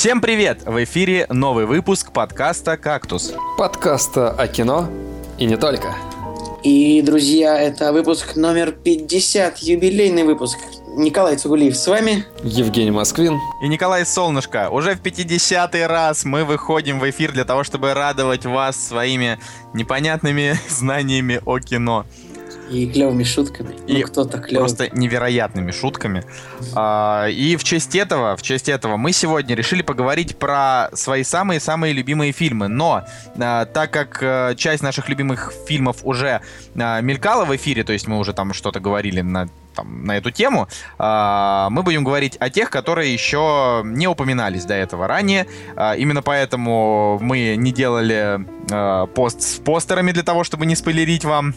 Всем привет! В эфире новый выпуск подкаста «Кактус». Подкаста о кино и не только. И, друзья, это выпуск номер 50, юбилейный выпуск. Николай Цугулиев с вами. Евгений Москвин. И Николай Солнышко. Уже в 50-й раз мы выходим в эфир для того, чтобы радовать вас своими непонятными знаниями о кино. И клевыми шутками. И ну, кто-то клевый. Просто невероятными шутками. А, и в честь этого, в честь этого мы сегодня решили поговорить про свои самые-самые любимые фильмы. Но а, так как а, часть наших любимых фильмов уже а, мелькала в эфире, то есть мы уже там что-то говорили на там, на эту тему, э, мы будем говорить о тех, которые еще не упоминались до этого ранее. Э, именно поэтому мы не делали э, пост с постерами для того, чтобы не спойлерить вам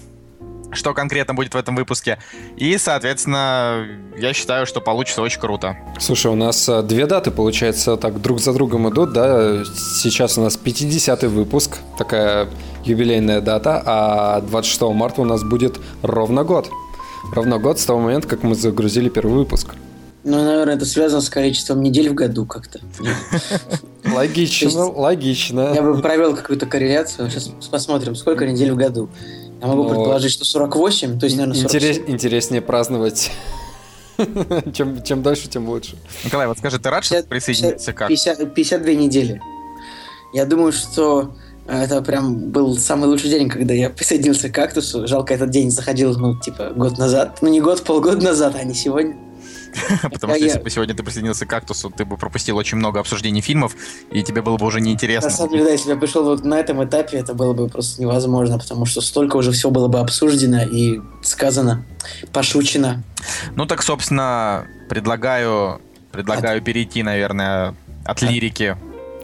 что конкретно будет в этом выпуске. И, соответственно, я считаю, что получится очень круто. Слушай, у нас э, две даты, получается, так друг за другом идут, да? Сейчас у нас 50-й выпуск, такая юбилейная дата, а 26 марта у нас будет ровно год. Ровно год с того момента, как мы загрузили первый выпуск. Ну, наверное, это связано с количеством недель в году как-то. Логично, логично. Я бы провел какую-то корреляцию. Сейчас посмотрим, сколько недель в году. Я могу Но... предположить, что 48, то есть, наверное, 47. Интерес, интереснее праздновать. чем, чем дальше, тем лучше. Николай, вот скажи, ты рад, 50, что присоединиться как? 50, 52 недели. Я думаю, что это прям был самый лучший день, когда я присоединился к кактусу. Жалко, этот день заходил, ну, типа, год назад. Ну, не год, полгода назад, а не сегодня. Потому что если бы сегодня ты присоединился к «Кактусу», ты бы пропустил очень много обсуждений фильмов, и тебе было бы уже неинтересно. На самом деле, да, если бы я пришел вот на этом этапе, это было бы просто невозможно, потому что столько уже всего было бы обсуждено и сказано, пошучено. Ну так, собственно, предлагаю, предлагаю от... перейти, наверное, от лирики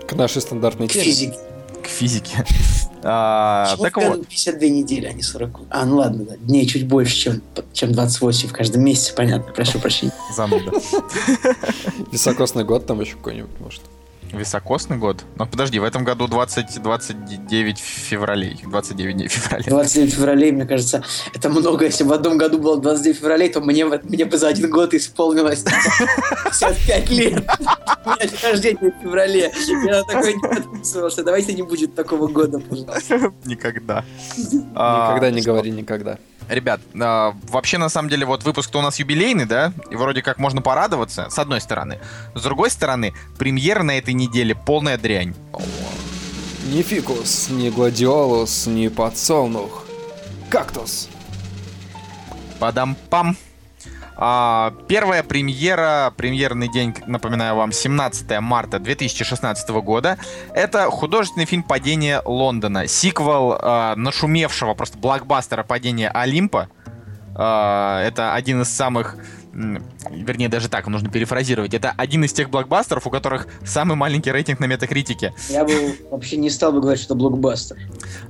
к нашей стандартной теме. К физике. К физике. А, так вот. 52 недели, а не 40. А, ну ладно, да. Дней чуть больше, чем, чем 28 в каждом месяце, понятно. Прошу прощения. Зануда. Високосный год там еще какой-нибудь, может. Високосный год? Но подожди, в этом году 20, 29 февралей. 29 дней февраля. 29 февралей, мне кажется, это много. Если в одном году было 29 февралей, то мне, мне бы за один год исполнилось 55 лет. У меня день рождения в феврале. Я такой не подписывал, что давайте не будет такого года, пожалуйста. Никогда. Никогда не говори никогда. Ребят, э, вообще на самом деле вот выпуск-то у нас юбилейный, да? И вроде как можно порадоваться, с одной стороны. С другой стороны, премьера на этой неделе полная дрянь. Ни фикус, ни гладиолус, ни подсолнух. Кактус. Падам-пам. А, первая премьера, премьерный день, напоминаю вам, 17 марта 2016 года. Это художественный фильм «Падение Лондона». Сиквел а, нашумевшего просто блокбастера «Падение Олимпа». А, это один из самых вернее, даже так, нужно перефразировать. Это один из тех блокбастеров, у которых самый маленький рейтинг на метакритике. Я бы вообще не стал бы говорить, что это блокбастер.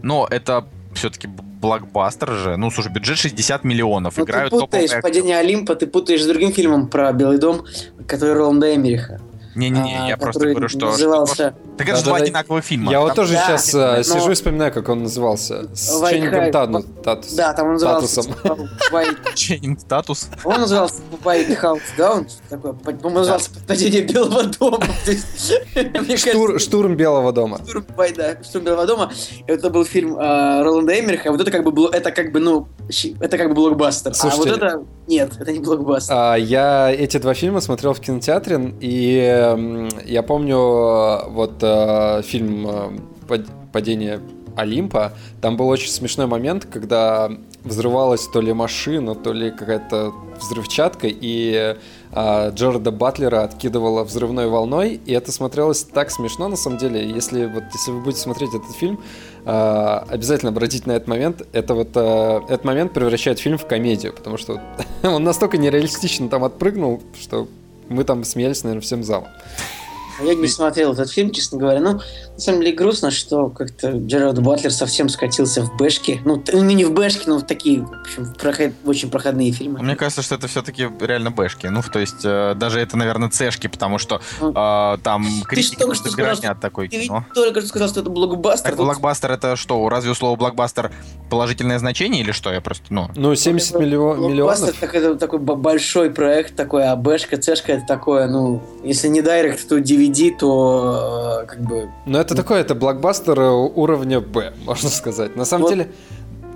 Но это все-таки блокбастер же. Ну, слушай, бюджет 60 миллионов. Ну, Играют ты путаешь топовые... «Падение Олимпа», ты путаешь с другим фильмом про Белый дом, который Роланда Эмериха. Не-не-не, я просто говорю, что... Назывался... Так это же два одинаковых фильма. Я вот тоже сейчас э, сижу и вспоминаю, как он назывался. С Ченнингом Татусом. Да, там он назывался... Ченнинг Татус. Он назывался White House, да? Он назывался «Падение Белого дома». Штурм Белого дома. Штурм Белого дома. Это был фильм э, Роланда Эммериха. Вот это как бы, это как бы, ну, это как бы блокбастер. А вот это... Нет, это не блокбастер. А, я эти два фильма смотрел в кинотеатре, и я помню вот э, фильм э, «Падение Олимпа», там был очень смешной момент, когда взрывалась то ли машина, то ли какая-то взрывчатка, и э, Джорда Батлера откидывала взрывной волной, и это смотрелось так смешно, на самом деле. Если, вот, если вы будете смотреть этот фильм, э, обязательно обратите на этот момент. Это вот, э, этот момент превращает фильм в комедию, потому что он настолько нереалистично там отпрыгнул, что мы там смеялись, наверное, всем залом. Я не смотрел этот фильм, честно говоря. Ну, на самом деле грустно, что как-то Джерард Батлер совсем скатился в бэшки. Ну, ну не в бэшки, но в такие, в общем, проход... очень проходные фильмы. Мне кажется, что это все-таки реально бэшки. Ну, то есть, э, даже это, наверное, цешки, потому что ну, э, там критики что сказал, что... такой ты кино. только что сказал, что это блокбастер. Так, блокбастер это что? Разве у слова блокбастер положительное значение или что? Я просто, ну... Ну, 70 миллион, миллионов. Так, это такой большой проект такой, а бэшка, цешка это такое, ну, если не директ, то DVD то э, как бы... Ну, это такой, это блокбастер уровня Б, можно сказать. На самом Вот. деле,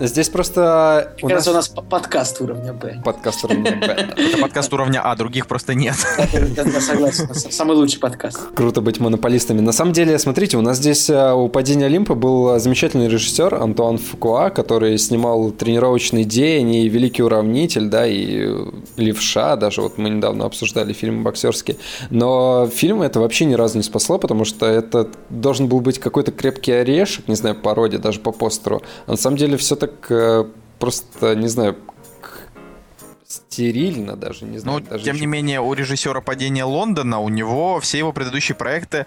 здесь просто... Мне кажется, у нас п- подкаст уровня Б. подкаст уровня Б. Это подкаст уровня А, других просто нет. Я согласен, самый лучший подкаст. Круто быть монополистами. На самом деле, смотрите, у нас здесь э, у «Падения Олимпа» был замечательный режиссер Антуан Фукуа, который снимал «Тренировочный день» и «Великий уравнитель», да, и «Левша», даже вот мы недавно обсуждали фильм боксерский. Но фильм это вообще ни разу не спасло, потому что это должен был быть какой-то крепкий орешек, не знаю, по роде, даже по постеру. А на самом деле все так э, просто, не знаю, стерильно даже, не знаю. Ну, даже тем чуть- не менее, у режиссера падения Лондона, у него все его предыдущие проекты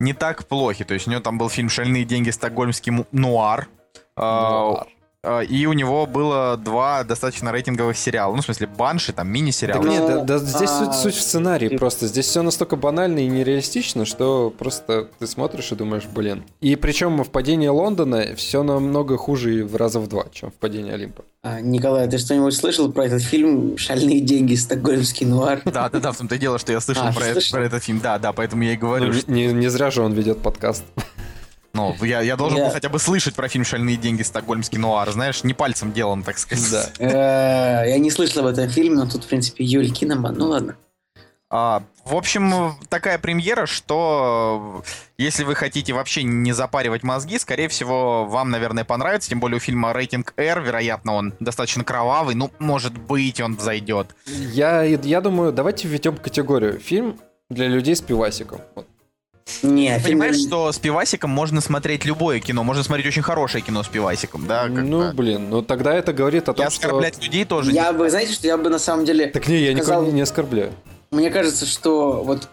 не так плохи. То есть у него там был фильм «Шальные деньги. Стокгольмский нуар». А, Нуар. А, И у него было два достаточно рейтинговых сериала. Ну, в смысле, банши, там, Так мини-сериалы. Ну, нет, да, да здесь а, суть, суть в сценарии просто. Здесь все настолько банально и нереалистично, что просто ты смотришь и думаешь, блин. И причем в падении Лондона все намного хуже в раза в два, чем в падении Олимпа. А, Николай, ты что-нибудь слышал про этот фильм «Шальные деньги. Стокгольмский нуар»? Да, да, да, в том-то и дело, что я слышал А, про, это- слышал? про этот фильм. Да, да, поэтому я и Ну, говорю, что не, не зря же он ведет подкаст. Ну, я, я должен Я- был хотя бы слышать про фильм «Шальные деньги. Стокгольмский нуар». Знаешь, не пальцем делом, так сказать. Да. Э, Я не слышал об этом фильме, но тут, в принципе, Юль Киноман. Ну ладно. А, в общем, такая премьера, что э, если вы хотите вообще не запаривать мозги, скорее всего, вам, наверное, понравится. Тем более у фильма рейтинг R, вероятно, он достаточно кровавый. Ну, может быть, он зайдет. Я, я думаю, давайте введем категорию. Фильм для людей с пивасиком. Вот. Не, фильм... Понимаешь, что с пивасиком можно смотреть любое кино. Можно смотреть очень хорошее кино с пивасиком, да? Ну, блин, ну тогда это говорит о И том, что... оскорблять людей тоже Я бы, знаете, что я бы на самом деле... Так не, я сказал- никого не оскорбляю. Мне кажется, что вот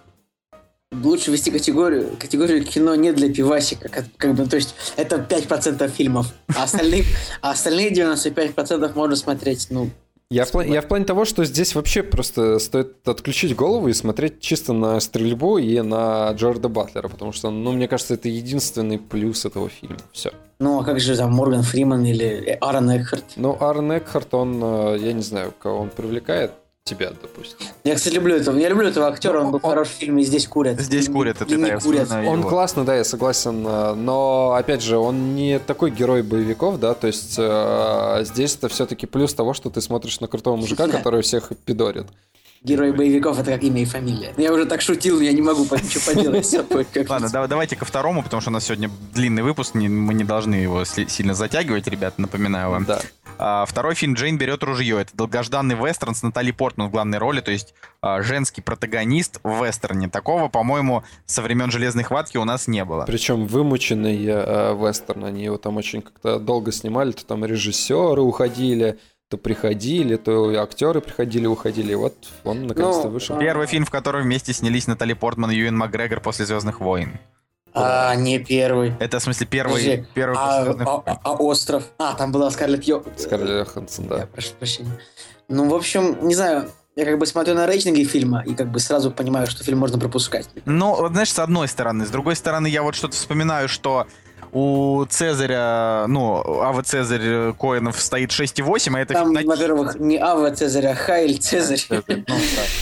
лучше вести категорию, категорию кино не для пивасика, как, как бы, то есть это 5% фильмов, а остальные, а остальные 95% можно смотреть, ну, Я в, пла- я в плане того, что здесь вообще просто стоит отключить голову и смотреть чисто на стрельбу и на Джорда Батлера, потому что, ну, мне кажется, это единственный плюс этого фильма. Все. ну а как же там Морган Фриман или Аарон Экхарт? Ну, Аарон Экхарт, он, э, я не знаю, кого он привлекает. Тебя, допустим. Я, кстати, люблю этого, я люблю этого актера, он был Он- хорош в фильме «Здесь курят». Здесь И- курят, это не курят. Он его. классно, да, я согласен, э, но, опять же, он не такой герой боевиков, да, то есть э, здесь это все-таки плюс того, что ты смотришь на крутого мужика, который всех пидорит. Герой боевиков это как имя и фамилия. Я уже так шутил, я не могу ничего поделать с собой. Ладно, давайте ко второму, потому что у нас сегодня длинный выпуск, не- мы не должны его сли- сильно затягивать, ребята, напоминаю вам. Да. А, второй фильм «Джейн берет ружье». Это долгожданный вестерн с Натали Портман в главной роли, то есть а, женский протагонист в вестерне. Такого, по-моему, со времен «Железной хватки» у нас не было. Причем вымученный э, вестерн, они его там очень как-то долго снимали, то там режиссеры уходили, то приходили, то актеры приходили, уходили, и вот он наконец-то Ну, вышел. Первый фильм, в котором вместе снялись Натали Портман и Юэн Макгрегор после «Звездных войн». А, не первый. Это, в смысле, первый, Подожди, первый после А, «Звездных а- войн». а остров? А, там была Скарлетт Йо... Скарлетт Йоханссон, Я да. прошу прощения. Ну, в общем, не знаю, я как бы смотрю на рейтинги фильма и как бы сразу понимаю, что фильм можно пропускать. Ну, вот знаешь, с одной стороны. С другой стороны, я вот что-то вспоминаю, что у Цезаря, ну, Ава Цезарь э, Коинов стоит 6,8, а это Там, фильм на- во-первых, не Ава Цезарь, а Хайль Цезарь. Ну, да.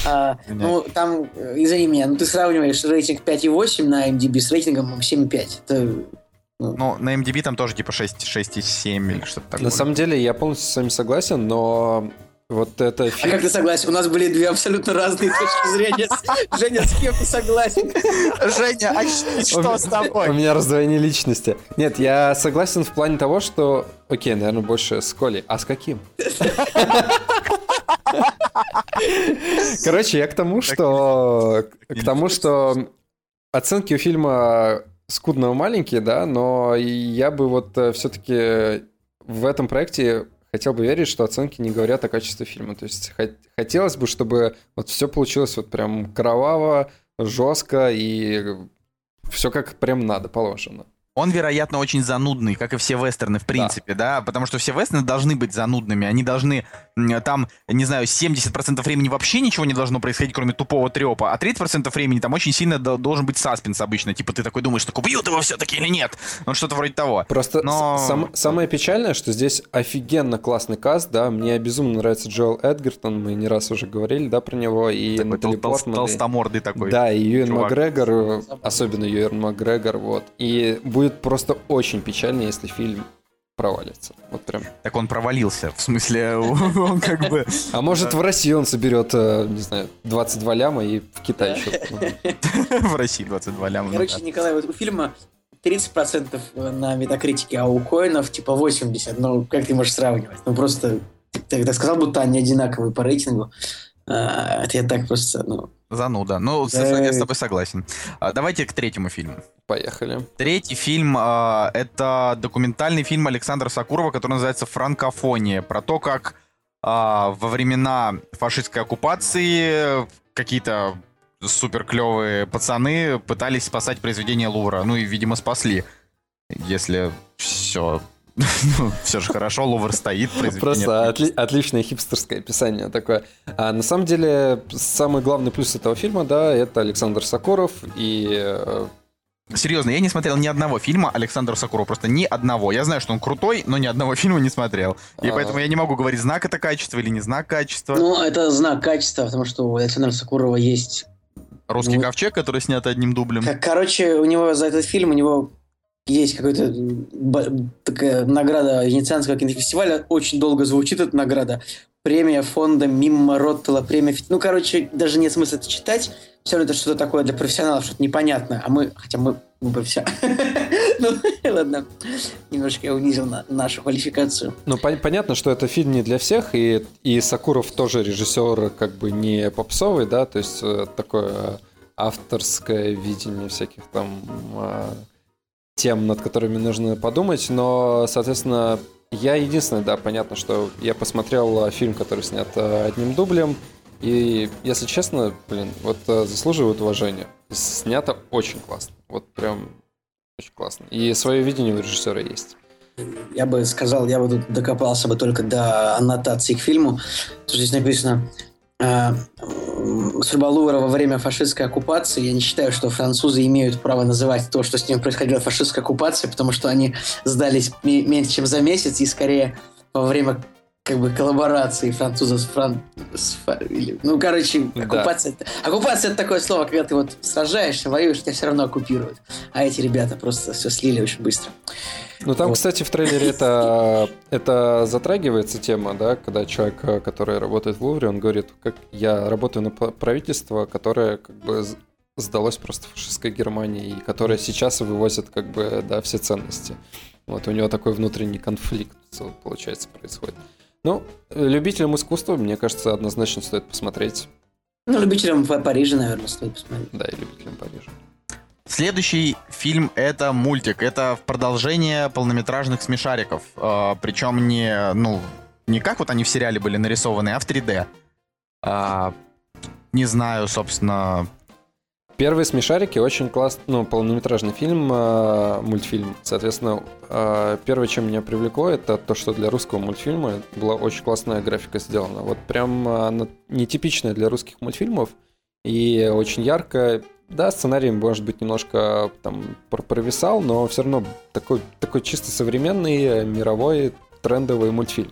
А, ну, там, э, извини меня, ну ты сравниваешь рейтинг 5,8 на MDB с рейтингом 7,5. Это Ну, на MDB там тоже типа 6, 6,7 или что-то такое. На самом деле я полностью с вами согласен, но вот это А фильм... как ты согласен? У нас были две абсолютно разные точки зрения. Женя, с кем ты согласен? Женя, а что с У тобой? меня раздвоение личности. Нет, я согласен в плане того, что... Окей, наверное, больше с Колей. А с каким? Короче, я к тому, что... К тому, что оценки у фильма скудно маленькие, да, но я бы вот все-таки в этом проекте хотел бы верить, что оценки не говорят о качестве фильма. То есть хот- хотелось бы, чтобы вот все получилось вот прям кроваво, жестко и все как прям надо, положено. Он, вероятно, очень занудный, как и все вестерны, в принципе, да, потому что все вестерны должны быть занудными, они должны там, не знаю, 70% времени вообще ничего не должно происходить, кроме тупого трепа, а 30% времени там очень сильно должен быть саспенс обычно. Типа ты такой думаешь, так убьют его все-таки или нет? Ну, что-то вроде того. Просто Но... сам, самое печальное, что здесь офигенно классный каст, да, мне безумно нравится Джоэл Эдгертон, мы не раз уже говорили, да, про него, и такой Натали тол- Портман. Толстомордый такой. Да, и Юэн Макгрегор, особенно Юэн Макгрегор, вот. И будет просто очень печально, если фильм провалится. Вот прям. Так он провалился, в смысле, он как бы... А может в России он соберет, э, не знаю, 22 ляма и в Китай еще. В России 22 ляма. Короче, Николай, вот у фильма 30% на метакритике, а у коинов типа 80%. Ну, как ты можешь сравнивать? Ну, просто ты так сказал, будто они одинаковые по рейтингу. А, это я так просто, ну... Зануда. Ну, я с тобой согласен. А, давайте к третьему фильму. Поехали. Третий фильм э, это документальный фильм Александра Сакурова, который называется «Франкофония». Про то, как э, во времена фашистской оккупации какие-то супер клевые пацаны пытались спасать произведение Лувра. Ну и, видимо, спасли. Если все ну, все же хорошо, Лувр стоит. Просто отли- отличное хипстерское описание такое. А на самом деле, самый главный плюс этого фильма, да, это Александр Сокуров и э, Серьезно, я не смотрел ни одного фильма Александра Сакурова, просто ни одного. Я знаю, что он крутой, но ни одного фильма не смотрел. И А-а-а. поэтому я не могу говорить, знак это качество или не знак качества. Ну, это знак качества, потому что у Александра Сакурова есть... Русский ну, ковчег, который снят одним дублем. Короче, у него за этот фильм, у него есть какая-то такая награда Венецианского кинофестиваля, очень долго звучит эта награда. Премия фонда Мимма Роттела, премия... Ну, короче, даже нет смысла это читать. Все равно это что-то такое для профессионалов, что-то непонятное. А мы, хотя мы, мы профессионалы. ну, ладно, немножко я унизил на нашу квалификацию. Ну, пон- понятно, что это фильм не для всех, и, и Сакуров тоже режиссер как бы не попсовый, да, то есть э, такое авторское видение всяких там э, тем, над которыми нужно подумать, но, соответственно, я единственный, да, понятно, что я посмотрел фильм, который снят э, одним дублем, и, если честно, блин, вот э, заслуживает уважения. Снято очень классно. Вот прям очень классно. И свое видение у режиссера есть. Я бы сказал, я бы тут докопался бы только до аннотации к фильму. Здесь написано э, Сурбалувера во время фашистской оккупации, я не считаю, что французы имеют право называть то, что с ним происходило фашистской оккупацией, потому что они сдались меньше, чем за месяц, и скорее во время как бы коллаборации француза с фран... С... Ну, короче, оккупация... Да. оккупация это такое слово, когда ты вот сражаешься, воюешь, тебя все равно оккупируют. А эти ребята просто все слили очень быстро. Ну, там, вот. кстати, в трейлере это, это затрагивается тема, да, когда человек, который работает в Лувре, он говорит, как я работаю на правительство, которое как бы сдалось просто фашистской Германии, и которое сейчас вывозит как бы, да, все ценности. Вот у него такой внутренний конфликт, получается, происходит. Ну, любителям искусства, мне кажется, однозначно стоит посмотреть. Ну, любителям Парижа, наверное, стоит посмотреть. Да, и любителям Парижа. Следующий фильм это мультик. Это продолжение полнометражных смешариков. Э, причем не, ну, не как вот они в сериале были нарисованы, а в 3D. Э, а, не знаю, собственно, Первые смешарики очень классный, ну, полнометражный фильм, э, мультфильм. Соответственно, э, первое, чем меня привлекло, это то, что для русского мультфильма была очень классная графика сделана. Вот прям она нетипичная для русских мультфильмов и очень яркая. Да, сценарий, может быть, немножко там провисал, но все равно такой, такой чисто современный, мировой, трендовый мультфильм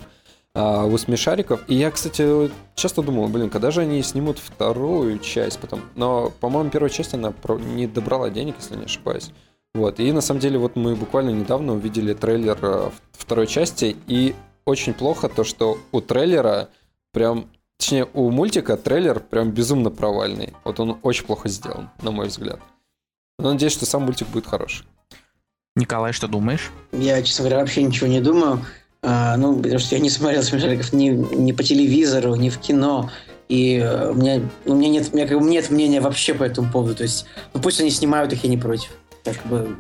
а, у смешариков. И я, кстати, часто думал, блин, когда же они снимут вторую часть потом. Но, по-моему, первая часть она не добрала денег, если не ошибаюсь. Вот. И на самом деле, вот мы буквально недавно увидели трейлер э, второй части, и очень плохо то, что у трейлера прям Точнее, у мультика трейлер прям безумно провальный. Вот он очень плохо сделан, на мой взгляд. Но надеюсь, что сам мультик будет хороший. Николай, что думаешь? Я, честно говоря, вообще ничего не думаю. А, ну, потому что я не смотрел смешариков ни, ни по телевизору, ни в кино. И у меня, у меня, нет, у меня как бы нет мнения вообще по этому поводу. То есть, ну пусть они снимают их, я не против. Как бы...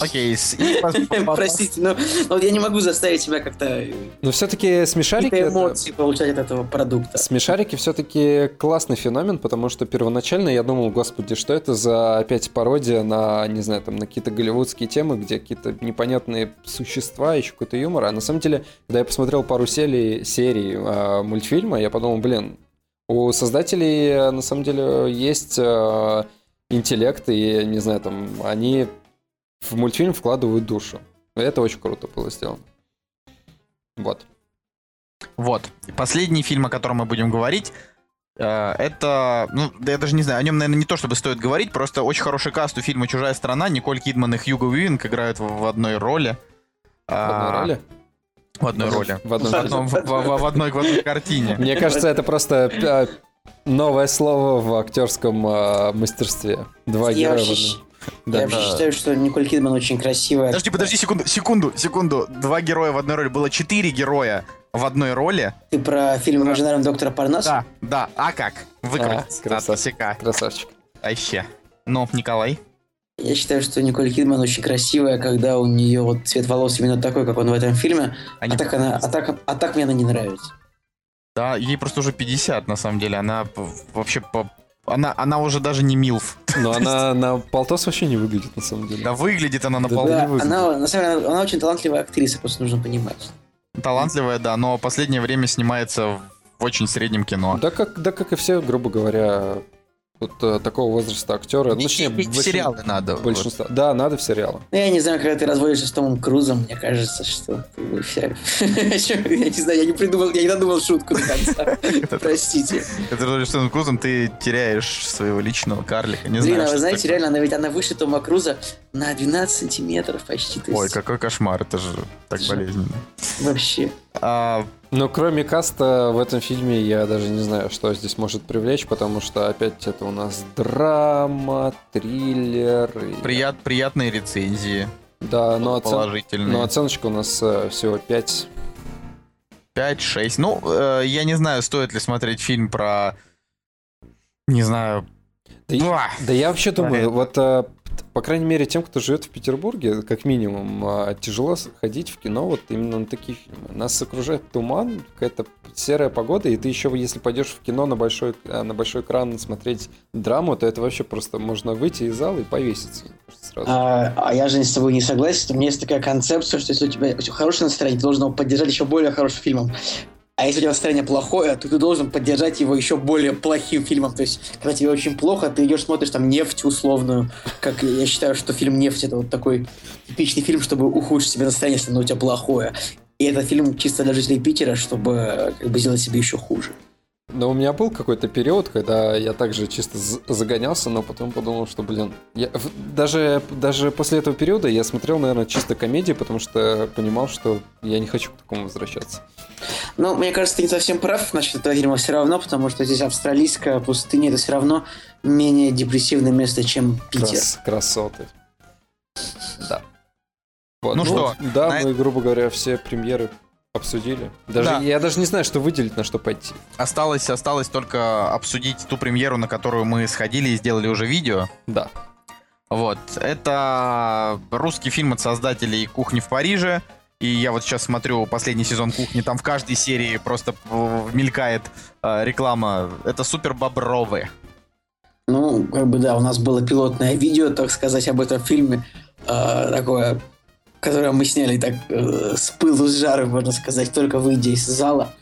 Окей, Простите, но, но вот я не могу заставить себя как-то Но все-таки смешарики... это- эмоции получать от этого продукта. Смешарики все-таки классный феномен, потому что первоначально я думал, господи, что это за опять пародия на, не знаю, там, на какие-то голливудские темы, где какие-то непонятные существа, еще какой-то юмор. А на самом деле, когда я посмотрел пару серий, серий э, мультфильма, я подумал, блин, у создателей э, на самом деле есть э, интеллект, и, не знаю, там, они в мультфильм вкладывают душу. И это очень круто было сделано. Вот. Вот. И Последний фильм, о котором мы будем говорить, э, это, ну, да я даже не знаю, о нем, наверное, не то чтобы стоит говорить, просто очень хороший каст у фильма «Чужая страна». Николь Кидман и Хьюго Уивинг играют в, в одной роли. В одной А, роли? В одной роли. В одной В, одном- в- в- в одной, в одной картине. Мне кажется, это просто э, новое слово в актерском э, мастерстве. Два Я героя в вообще, одном. Да, я вообще да. считаю, что Николь Кидман очень красивая. Подожди, подожди, секунду, секунду, секунду. Два героя в одной роли. Было четыре героя в одной роли. Ты про фильм «Имажинарум доктора Парнаса? Да, да. А как? Выкрутить. А, красавчик. Красавчик. Вообще. Ну, Николай. Я считаю, что Николь Кидман очень красивая, когда у нее вот цвет волос именно такой, как он в этом фильме. Они- А так, она, а, так, а так мне она не нравится. Да, ей просто уже 50, на самом деле. Она вообще по... Она, она уже даже не милф. Но она на полтос вообще не выглядит, на самом деле. Да выглядит она на Да, пол... Да, она, на самом деле, она, она очень талантливая актриса, просто нужно понимать. Талантливая, да, но последнее время снимается в очень среднем кино. Да как, да как и все, грубо говоря, вот э, такого возраста актеры. Ну, точнее, большин- сериалы надо. вот. большинство. Да, надо в сериалы. Ну, я не знаю, когда ты разводишься с Томом Крузом, мне кажется, что ты вся... Я не знаю, я не придумал, я не додумал шутку до конца. Простите. Когда ты с Томом Крузом, ты теряешь своего личного карлика. Не Блин, знаю, а вы знаете, реально, она ведь она выше Тома Круза на 12 сантиметров почти. Ой, какой кошмар, это же так болезненно. Вообще. А, Но кроме каста в этом фильме я даже не знаю, что здесь может привлечь, потому что опять это у нас драма, триллер. и- прият, приятные рецензии. Да, но, оцен- положительные. но оценочка у нас э, всего 5. 5-6. Ну, э, я не знаю, стоит ли смотреть фильм про... Не знаю... Да, я- да я вообще думаю, вот э, по крайней мере тем, кто живет в Петербурге, как минимум, э, тяжело ходить в кино вот именно на такие фильмы. Нас окружает туман, какая-то серая погода, и ты еще, если пойдешь в кино на большой, э, на большой экран смотреть драму, то это вообще просто можно выйти из зала и повеситься сразу. А, а я же с тобой не согласен. У меня есть такая концепция, что если у тебя хорошее настроение, ты должен его поддержать еще более хорошим фильмом. А если у тебя настроение плохое, то ты должен поддержать его еще более плохим фильмом. То есть, когда тебе очень плохо, ты идешь смотришь там «Нефть» условную. Как я считаю, что фильм «Нефть» — это вот такой типичный фильм, чтобы ухудшить себе настроение, если оно у тебя плохое. И этот фильм чисто для жителей Питера, чтобы как бы сделать себе еще хуже. Но у меня был какой-то период, когда я также чисто загонялся, но потом подумал, что, блин, я, даже, даже после этого периода я смотрел, наверное, чисто комедии, потому что понимал, что я не хочу к такому возвращаться. Ну, мне кажется, ты не совсем прав насчет этого фильма все равно, потому что здесь австралийская пустыня, это все равно менее депрессивное место, чем Питер. Крас- красоты. Да. Вот, Ну что, Да, на мы, грубо говоря, все премьеры обсудили. Даже, Да. Я даже не знаю, что выделить, на что пойти. Осталось, осталось только обсудить ту премьеру, на которую мы сходили и сделали уже видео. Да. Вот. Это русский фильм от создателей «Кухни в Париже». И я вот сейчас смотрю последний сезон «Кухни», там в каждой серии просто мелькает э, реклама. Это супер бобровы. Ну, как бы да, у нас было пилотное видео, так сказать, об этом фильме, э, такое, которое мы сняли так э, с пылу, с жару, можно сказать, только выйдя из зала.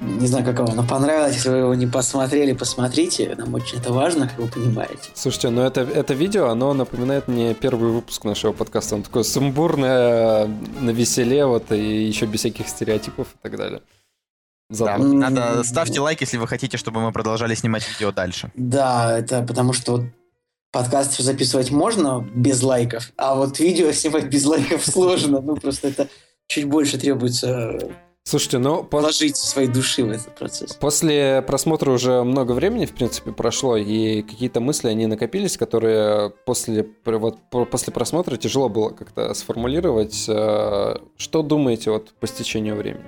Не знаю, как вам оно понравилось, если вы его не посмотрели, посмотрите, нам очень это важно, как вы понимаете. Слушайте, ну это, это видео, оно напоминает мне первый выпуск нашего подкаста. Он такой сумбурное, на веселе, вот, и еще без всяких стереотипов и так далее. Да, надо ставьте лайк, если вы хотите, чтобы мы продолжали снимать видео дальше. Да, это потому что вот подкаст записывать можно без лайков, а вот видео снимать без лайков сложно. Ну, просто это чуть больше требуется Слушайте, ну по- вложить своей души в этот процесс. после просмотра уже много времени, в принципе, прошло, и какие-то мысли, они накопились, которые после, вот, по- после просмотра тяжело было как-то сформулировать. Э, Что думаете вот по стечению времени?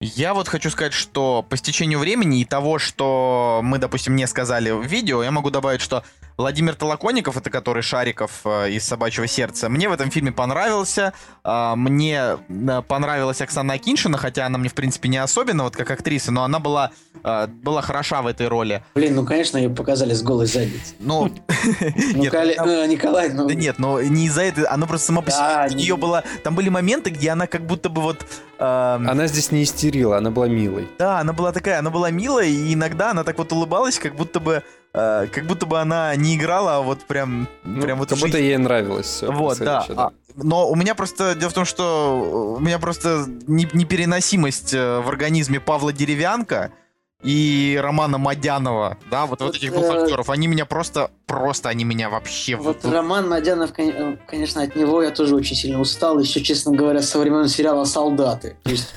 Я вот хочу сказать, что по стечению времени и того, что мы, допустим, не сказали в видео, я могу добавить, что Владимир Толоконников, это который Шариков э, из «Собачьего сердца», мне в этом фильме понравился. Э, мне э, понравилась Оксана Акиншина, хотя она мне, в принципе, не особенно, вот как актриса, но она была, э, была хороша в этой роли. Блин, ну, конечно, ее показали с голой задницей. Ну, Ну, Николай, ну... да нет, но не из-за этого, она просто сама по себе, нее было, там были моменты, где она как будто бы вот... эм, Она здесь не истерила, она была милой. Да, она была такая, она была милая, и иногда она так вот улыбалась, как будто бы, э, как будто бы она не играла, а вот прям, Ну, прям вот как будто жизнь. ей нравилось все. Вот, да. А, но у меня просто, дело в том, что у меня просто не- непереносимость э, в организме Павла Деревянка и Романа Мадянова, да, вот, вот Вот, этих двух э, актеров, они меня просто, просто они меня вообще... Вот вот- Роман Мадянов, э, конечно, от него я тоже очень сильно устал, еще, честно говоря, со времен сериала «Солдаты». То есть,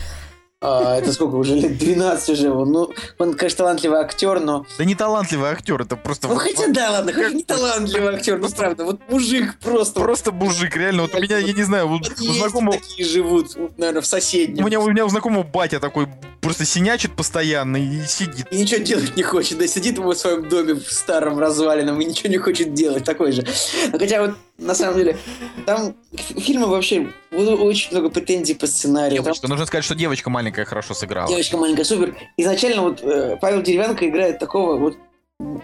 а, это сколько, уже лет 12 уже. он. Ну, он, конечно, талантливый актер, но... Да не талантливый актер, это просто... Ну, хотя да, ладно, хоть не талантливый актер, ну, правда, вот мужик просто... Просто мужик, реально, вот у меня, я не знаю, вот у знакомого... такие живут, наверное, в У соседнем. меня, у меня у знакомого батя такой просто синячит постоянно и сидит. И ничего делать не хочет, да, сидит в своем доме в старом развалином и ничего не хочет делать, такой же. Хотя вот, на самом деле, там фильмы вообще вот очень много претензий по сценарию. Там Девочка, нужно сказать, что девочка маленькая хорошо сыграла. Девочка маленькая супер. Изначально вот э, Павел Деревянко играет такого вот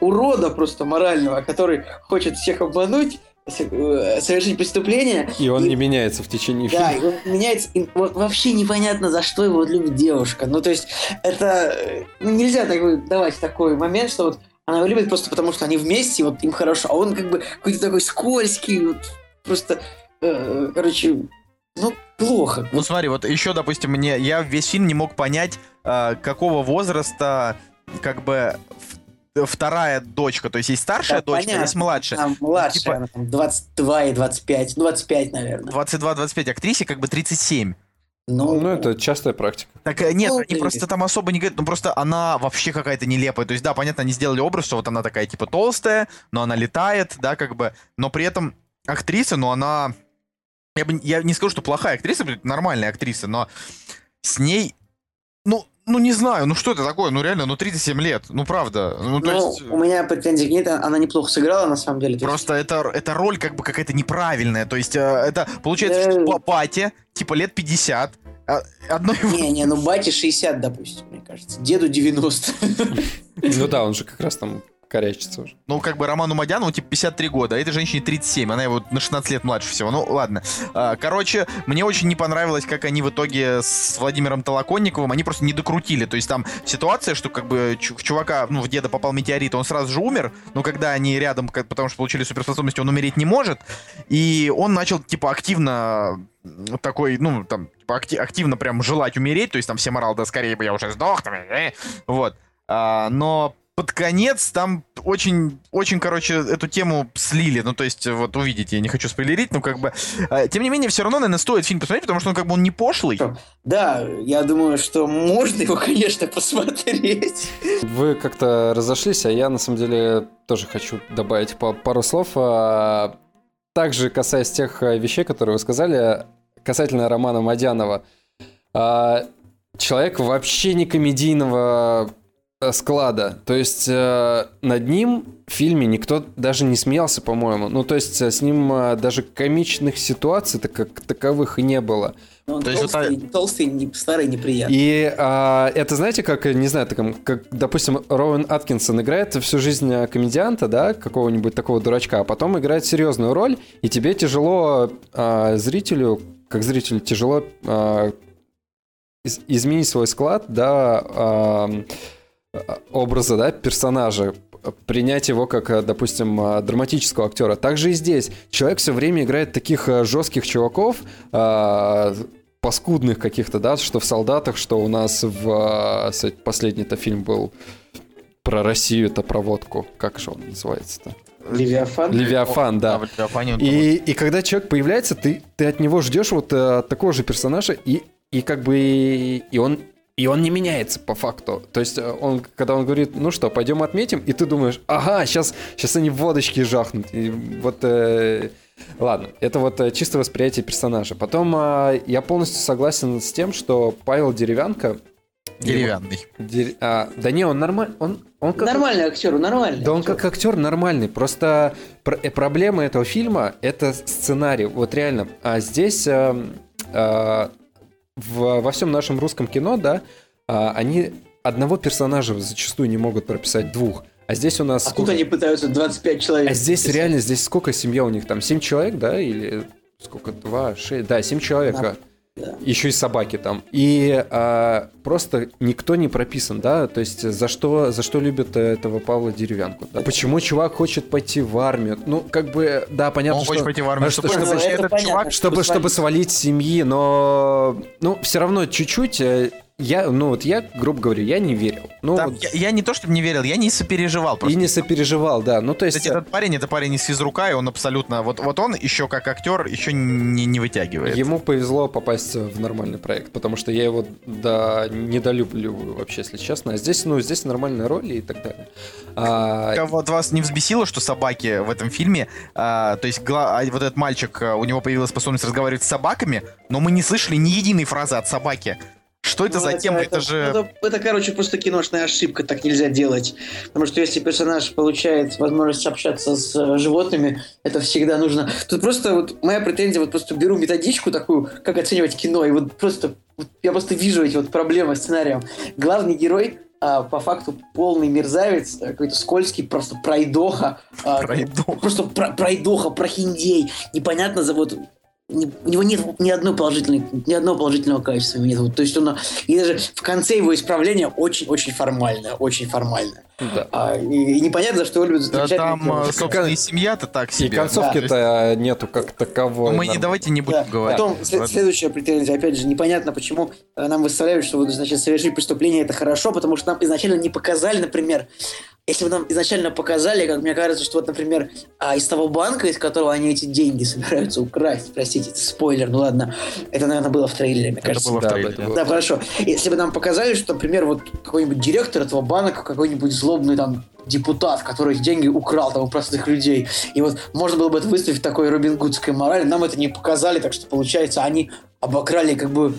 урода просто морального, который хочет всех обмануть, э, совершить преступление. И он И- не меняется в течение Да, фильма. и он меняется. и вот вообще непонятно, за что его любит девушка. Ну, то есть, это ну, нельзя так вот давать такой момент, что вот она его любит просто потому, что они вместе, вот им хорошо. А он как бы какой-то такой скользкий, вот, просто, э, короче, ну, плохо. Ну смотри, вот еще, допустим, мне я весь фильм не мог понять, э, какого возраста как бы вторая дочка. То есть есть старшая Да, дочка, понятно. есть младшая. Там младшая, типа- она там 22 и 25, ну, 25, наверное. 22-25 актрисе как бы 37. Ну, Ну, это частая практика. Так э, нет, Ну, они блин. просто там особо не говорят, ну просто она вообще какая-то нелепая. То есть, да, понятно, они сделали образ, что вот она такая типа толстая, но она летает, да, как бы, но при этом актриса, ну она... Я, бы, я не скажу, что плохая актриса, нормальная актриса, но с ней, ну, ну не знаю, ну что это такое, ну реально, ну 37 лет, ну правда, ну то ну, есть... у меня претензий нет, она неплохо сыграла, на самом деле. То есть, Просто это, эта роль как бы какая-то неправильная. То есть э, это получается, Да. что па- пате, типа лет 50, а, одной Не, не, ну бате 60, допустим, мне кажется. Деду 90. Ну да, он же как раз там корячится уже. Ну, как бы Роману Мадянову, типа, 53 года, а этой женщине 37, она его на 16 лет младше всего. Ну, ладно. А, Короче, мне очень не понравилось, как они в итоге с Владимиром Толоконниковым, они просто не докрутили. То есть там ситуация, что как бы в чувака, ну, в деда попал метеорит, он сразу же умер, но когда они рядом, как- потому что получили суперспособности, он умереть не может, и он начал, типа, активно такой, ну, там, типа, акти- активно прям желать умереть, то есть там все морал, да скорее бы я уже сдох, там, э, вот. А, но под конец там очень, очень, короче, эту тему слили. Ну, то есть, вот увидите, я не хочу спойлерить, но как бы... э, Тем не менее, все равно, наверное, стоит фильм посмотреть, потому что он как бы он не пошлый. Да, я думаю, что можно его, конечно, посмотреть. Вы как-то разошлись, а я на самом деле тоже хочу добавить па- пару слов. Также касаясь тех а, вещей, которые вы сказали, касательно Романа Мадянова. А, Человек вообще не комедийного э, склада. То есть э, над ним в фильме никто даже не смеялся, по-моему. Ну, то есть э, с ним э, даже комичных ситуаций так как таковых и не было. Но Он То есть вот толстый, толстый, не- старый, неприятный. И а, это, знаете, как, не знаю, таком, как, допустим, Роуэн Аткинсон играет всю жизнь а, комедианта, да, какого-нибудь такого дурачка, а потом играет серьезную роль, и тебе тяжело, а, зрителю, как зрителю, тяжело а, из- изменить свой склад, да, а, образа, да, персонажа, принять его как, а, допустим, а, драматического актера. Также и здесь. Человек все время играет таких а, жестких чуваков, паскудных каких-то, да, что в «Солдатах», что у нас в... Последний-то фильм был про Россию-то, про водку. Как же он называется-то? Левиафан. «Левиафан», да. Левиафане он И, и когда человек появляется, ты, ты от него ждешь вот э, такого же персонажа, и, и как бы и он и он не меняется по факту. То есть э, он, когда он говорит, ну что, пойдем отметим, и ты думаешь, ага, сейчас, сейчас они в водочки жахнут. И вот, э, ладно, это вот э, чисто восприятие персонажа. Потом э, я полностью согласен с тем, что Павел Деревянко Деревянный. Дер- а, да не, он нормальный. Он, он как... Нормальный актер, нормальный. Да он актер. как актер нормальный. Просто пр- э, проблема этого фильма это сценарий. Вот реально. А здесь э, э, в- во всем нашем русском кино, да, а, они одного персонажа зачастую не могут прописать двух. А здесь у нас... А тут сколько? они пытаются 25 человек. А здесь написать. реально, здесь сколько семья у них? Там семь человек, да? Или сколько? Два, шесть? Да, семь человек. Да. Да. Еще и собаки там. И а, просто никто не прописан, да? То есть за что, за что любят э, этого Павла Деревянку? да? Почему чувак хочет пойти в армию? Ну, как бы, да, понятно, Он что... хочет пойти в армию, чтобы что- Ну, защитить это этот понятно, чувак. чтобы, чтобы свалить. семьи, но... Ну, все равно чуть-чуть... Я, ну вот я, грубо говоря, я не верил. Ну, Там вот я, я не то, чтобы не верил, я не сопереживал и просто. не сопереживал, да. Ну, то есть... Кстати, этот парень, это парень из физрука, и он абсолютно... Вот, вот он еще как актер еще не, не вытягивает. Ему повезло попасть в нормальный проект, потому что я его да, недолюбливаю вообще, если честно. А здесь, ну, здесь нормальные роли и так далее. А, А Вот вас не взбесило, что собаки в этом фильме, а, то есть гла- а вот этот мальчик, а, у него появилась способность разговаривать с собаками, но мы не слышали ни единой фразы от собаки. Что это Ну, за тема? Это, же... Это, это, короче, просто киношная ошибка, так нельзя делать. Потому что если персонаж получает возможность общаться с э, животными, это всегда нужно. Тут просто вот моя претензия, вот просто беру методичку такую, как оценивать кино, и вот просто вот я просто вижу эти вот проблемы с сценарием. Главный герой а, по факту полный мерзавец, э, какой-то скользкий, просто пройдоха. а, Пройдоха. Просто про- пройдоха, прохиндей. Непонятно за вот у него нет ни одной положительной, ни одного положительного качества. Нет. То есть он, и даже в конце его исправления очень-очень формальное, очень формальное. да. А, и, и непонятно, за что любят Да замечательные там, актеры. а, собственно, и семья-то так И себе. концовки-то нету как таковой. Ну, мы не давайте не будем Да. говорить. Потом след- Ладно. следующая претензия, опять же, непонятно, почему э, нам выставляют, что вот, значит, совершить преступление это хорошо, потому что нам изначально не показали, например, если бы нам изначально показали, как мне кажется, что вот, например, а, из того банка, из которого они эти деньги собираются украсть, простите, это спойлер, ну ладно, это, наверное, было в трейлере, мне Это кажется. было в Да, трейлере. это было. Да, хорошо. Если бы нам показали, что, например, вот какой-нибудь директор этого банка, какой-нибудь злобный там депутат, который эти деньги украл там у простых людей, и вот можно было бы это выставить в такой Робин Гудской морали, нам это не показали, так что, получается, они обокрали как бы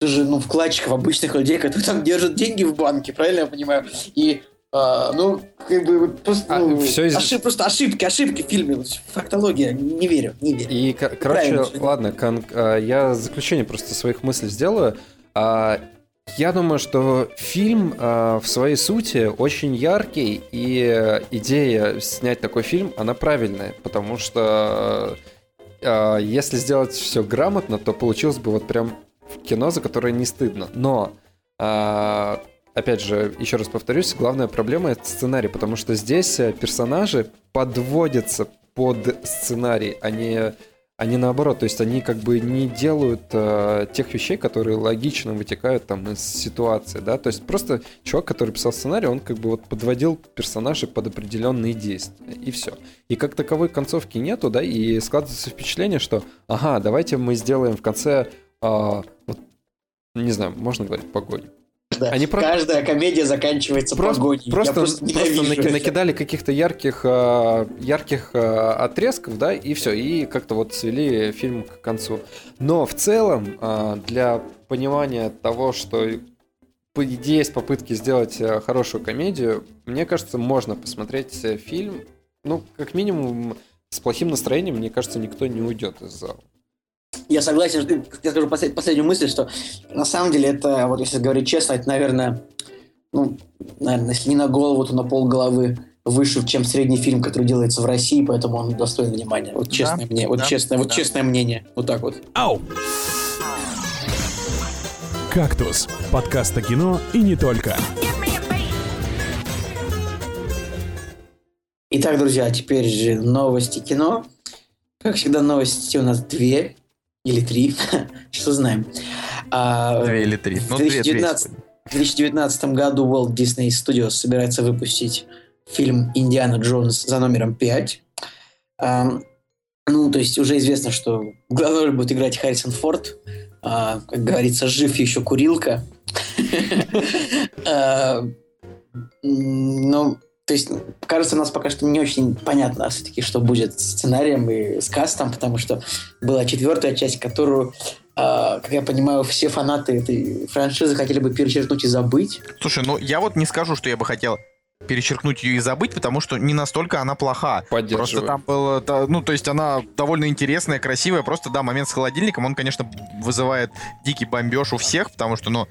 даже, ну, вкладчиков, обычных людей, которые там держат деньги в банке, правильно я понимаю? И, а, ну, как бы, просто, А, ну, всё из- ошиб- просто ошибки, ошибки в фильме, фактология, не верю, не верю. И, ко- короче, Правильно. ладно, кон- а, я заключение просто своих мыслей сделаю. А, Я думаю, что фильм а, в своей сути очень яркий, и э, идея снять такой фильм, она правильная, потому что а, если сделать все грамотно, то получилось бы вот прям кино, за которое не стыдно. Но а, опять же, еще раз повторюсь, главная проблема это сценарий, потому что здесь э, персонажи подводятся под сценарий, а не, а не наоборот. То есть они как бы не делают э, тех вещей, которые логично вытекают там из ситуации, да. То есть просто чувак, который писал сценарий, он как бы вот подводил персонажей под определенные действия, и все. И как таковой концовки нету, да, и складывается впечатление, что, ага, давайте мы сделаем в конце, а, вот, не знаю, можно говорить погоню. Да. Они про- Каждая комедия заканчивается Просто, погоней. Я просто, просто просто наки- накидали каких-то ярких, э, ярких э, отрезков, да, и все, и как-то вот свели фильм к концу. Но в целом, э, для понимания того, что по- есть попытки сделать хорошую комедию, мне кажется, можно посмотреть фильм, ну, как минимум, с плохим настроением, мне кажется, никто не уйдет из зала. Я согласен, я скажу послед- последнюю мысль, что на самом деле это, вот если говорить честно, это, наверное, ну, наверное, если не на голову, то на пол головы выше, чем средний фильм, который делается в России, поэтому он достоин внимания. Вот честное Да, мне, вот да, честное, вот да. честное мнение, вот так вот. Ау! «Кактус» — подкаст о кино и не только. Итак, друзья, теперь же новости кино. Как всегда, новости у нас две или три, что знаем. А, Две или три. Ну, в две, две 2019 сегодня. В 2019 году Walt Disney Studios собирается выпустить фильм «Индиана Джонс» за номером 5. Ам, ну, то есть уже известно, что главную роль будет играть Харрисон Форд. А, как говорится, жив еще курилка. А, Ну, то есть, кажется, у нас пока что не очень понятно все-таки, что будет с сценарием и с кастом, потому что была четвертая часть, которую а, как я понимаю, все фанаты этой франшизы хотели бы перечеркнуть и забыть. Слушай, ну я вот не скажу, что я бы хотел перечеркнуть ее и забыть, потому что не настолько она плоха. Просто там было, ну, то есть она довольно интересная, красивая, просто, да, момент с холодильником, он, конечно, вызывает дикий бомбеж у всех, потому что, ну,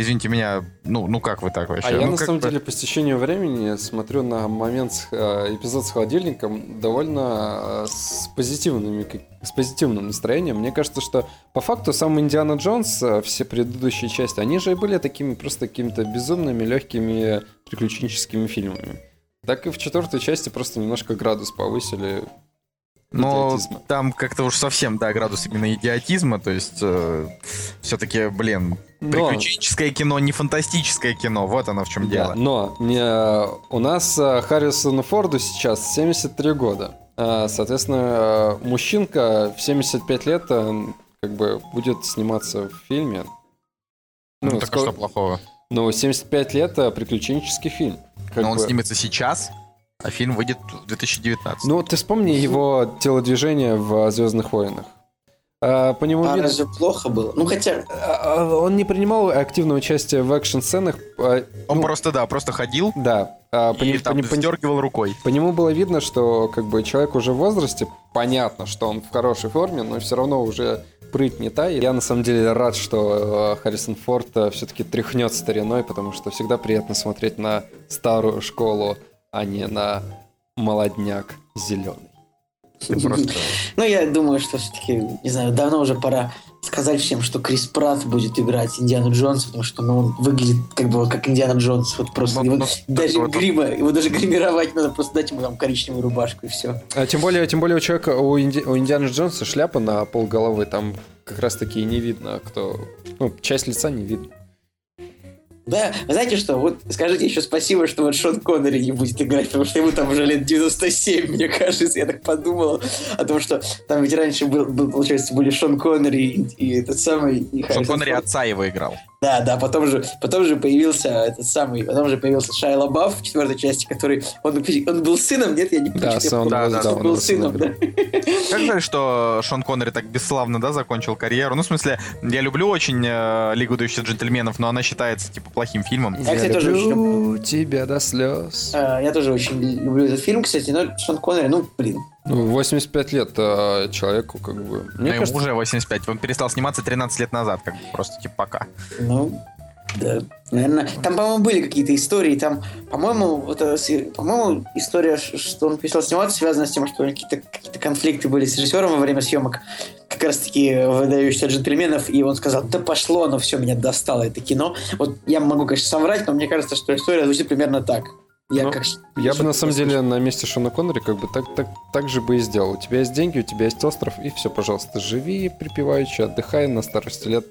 Извините меня, ну, ну как вы так вообще? А ну, я на самом бы... деле по стечению времени смотрю на момент с, э, эпизод с холодильником довольно э, с позитивными, с позитивным настроением. Мне кажется, что по факту сам Индиана Джонс, э, все предыдущие части, они же и были такими просто какими-то безумными, легкими приключенческими фильмами. Так и в четвертой части просто немножко градус повысили но идиотизма. там как-то уж совсем, да, градус именно идиотизма, то есть э, все-таки, блин, но... приключенческое кино, не фантастическое кино, вот оно в чем да, дело. Но не, у нас э, Харрисону Форду сейчас 73 года. А, соответственно, мужчинка в 75 лет э, как бы будет сниматься в фильме. Ну, ну так сколько... что плохого? Ну, 75 лет — приключенческий фильм. Как Но бы... он снимется сейчас? А фильм выйдет в 2019. Ну, ты вспомни его телодвижение в «Звездных войнах». А, по нему а видно... разве плохо было? Ну, хотя... А, а, он не принимал активное участие в экшн-сценах. Он ну, просто, да, просто ходил. Да. А, и по, там по, подергивал рукой. По нему было видно, что как бы человек уже в возрасте, понятно, что он в хорошей форме, но все равно уже прыть не та. Я на самом деле рад, что э, Харрисон Форд э, все-таки тряхнет стариной, потому что всегда приятно смотреть на старую школу а не на молодняк зеленый. Ну, я думаю, что все-таки, не знаю, давно уже пора сказать всем, что Крис Пратт будет играть Индиану Джонс, потому что ну, он выглядит как бы как Индиана Джонс. Вот просто ну, его, ну, даже вот, грима, его даже гримировать надо, просто дать ему там коричневую рубашку и все. А тем более, тем более у человека, у, Инди, у Индианы Джонса шляпа на пол головы, там как раз таки и не видно, кто... Ну, часть лица не видно. Да, вы знаете что, вот скажите еще спасибо, что вот Шон Коннери не будет играть, потому что ему там уже лет 97, мне кажется, я так подумал, о том, что там ведь раньше был, был получается, были Шон Коннери и, и этот самый... И Шон Коннери отца его играл. Да, да, потом же, потом же появился этот самый, потом же появился Шайла Бафф в четвертой части, который, он, он был сыном, нет, я не помню. Да, сон, да, да, он был сыном, да. Как жаль, что Шон Коннери так бесславно, да, закончил карьеру. Ну, в смысле, я люблю очень э, Лигу дающих джентльменов, но она считается, типа, плохим фильмом. Я, я кстати, тоже очень люблю тебя до слез. А, я тоже очень люблю этот фильм, кстати, но Шон Коннери, ну, блин, ну, 85 лет а человеку как бы... Мне ну, кажется... уже 85. Он перестал сниматься 13 лет назад, как бы просто типа пока. Ну, да. Наверное, там, по-моему, были какие-то истории. Там, по-моему, вот, по-моему, история, что он перестал сниматься, связана с тем, что какие-то какие конфликты были с режиссером во время съемок, как раз-таки выдающихся джентльменов, и он сказал, да пошло, но все, меня достало это кино. Вот я могу, конечно, соврать, но мне кажется, что история звучит примерно так. Я, ну, как, я бы на самом деле на месте Шона Коннери как бы так, так, так же бы и сделал. У тебя есть деньги, у тебя есть остров, и все, пожалуйста, живи припеваючи, отдыхай на старости лет,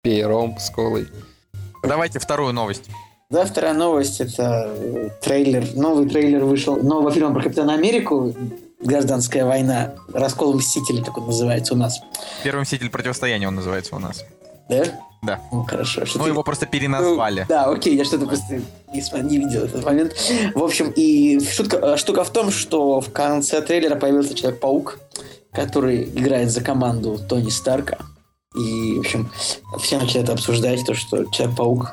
пей ром с колой. Давайте вторую новость. Да, вторая новость это трейлер. Новый трейлер вышел нового фильма про Капитана Америку. Гражданская война. Раскол Мстителей, так он называется у нас. Первый Мститель противостояния он называется у нас. Да? Да. Ну, хорошо. Что ну, ты... его просто переназвали. Ну, да, окей, я что-то просто не, не видел этот момент. В общем, и шутка, э, штука в том, что в конце трейлера появился Человек-паук, который играет за команду Тони Старка. И, в общем, все начали это обсуждать, то, что Человек-паук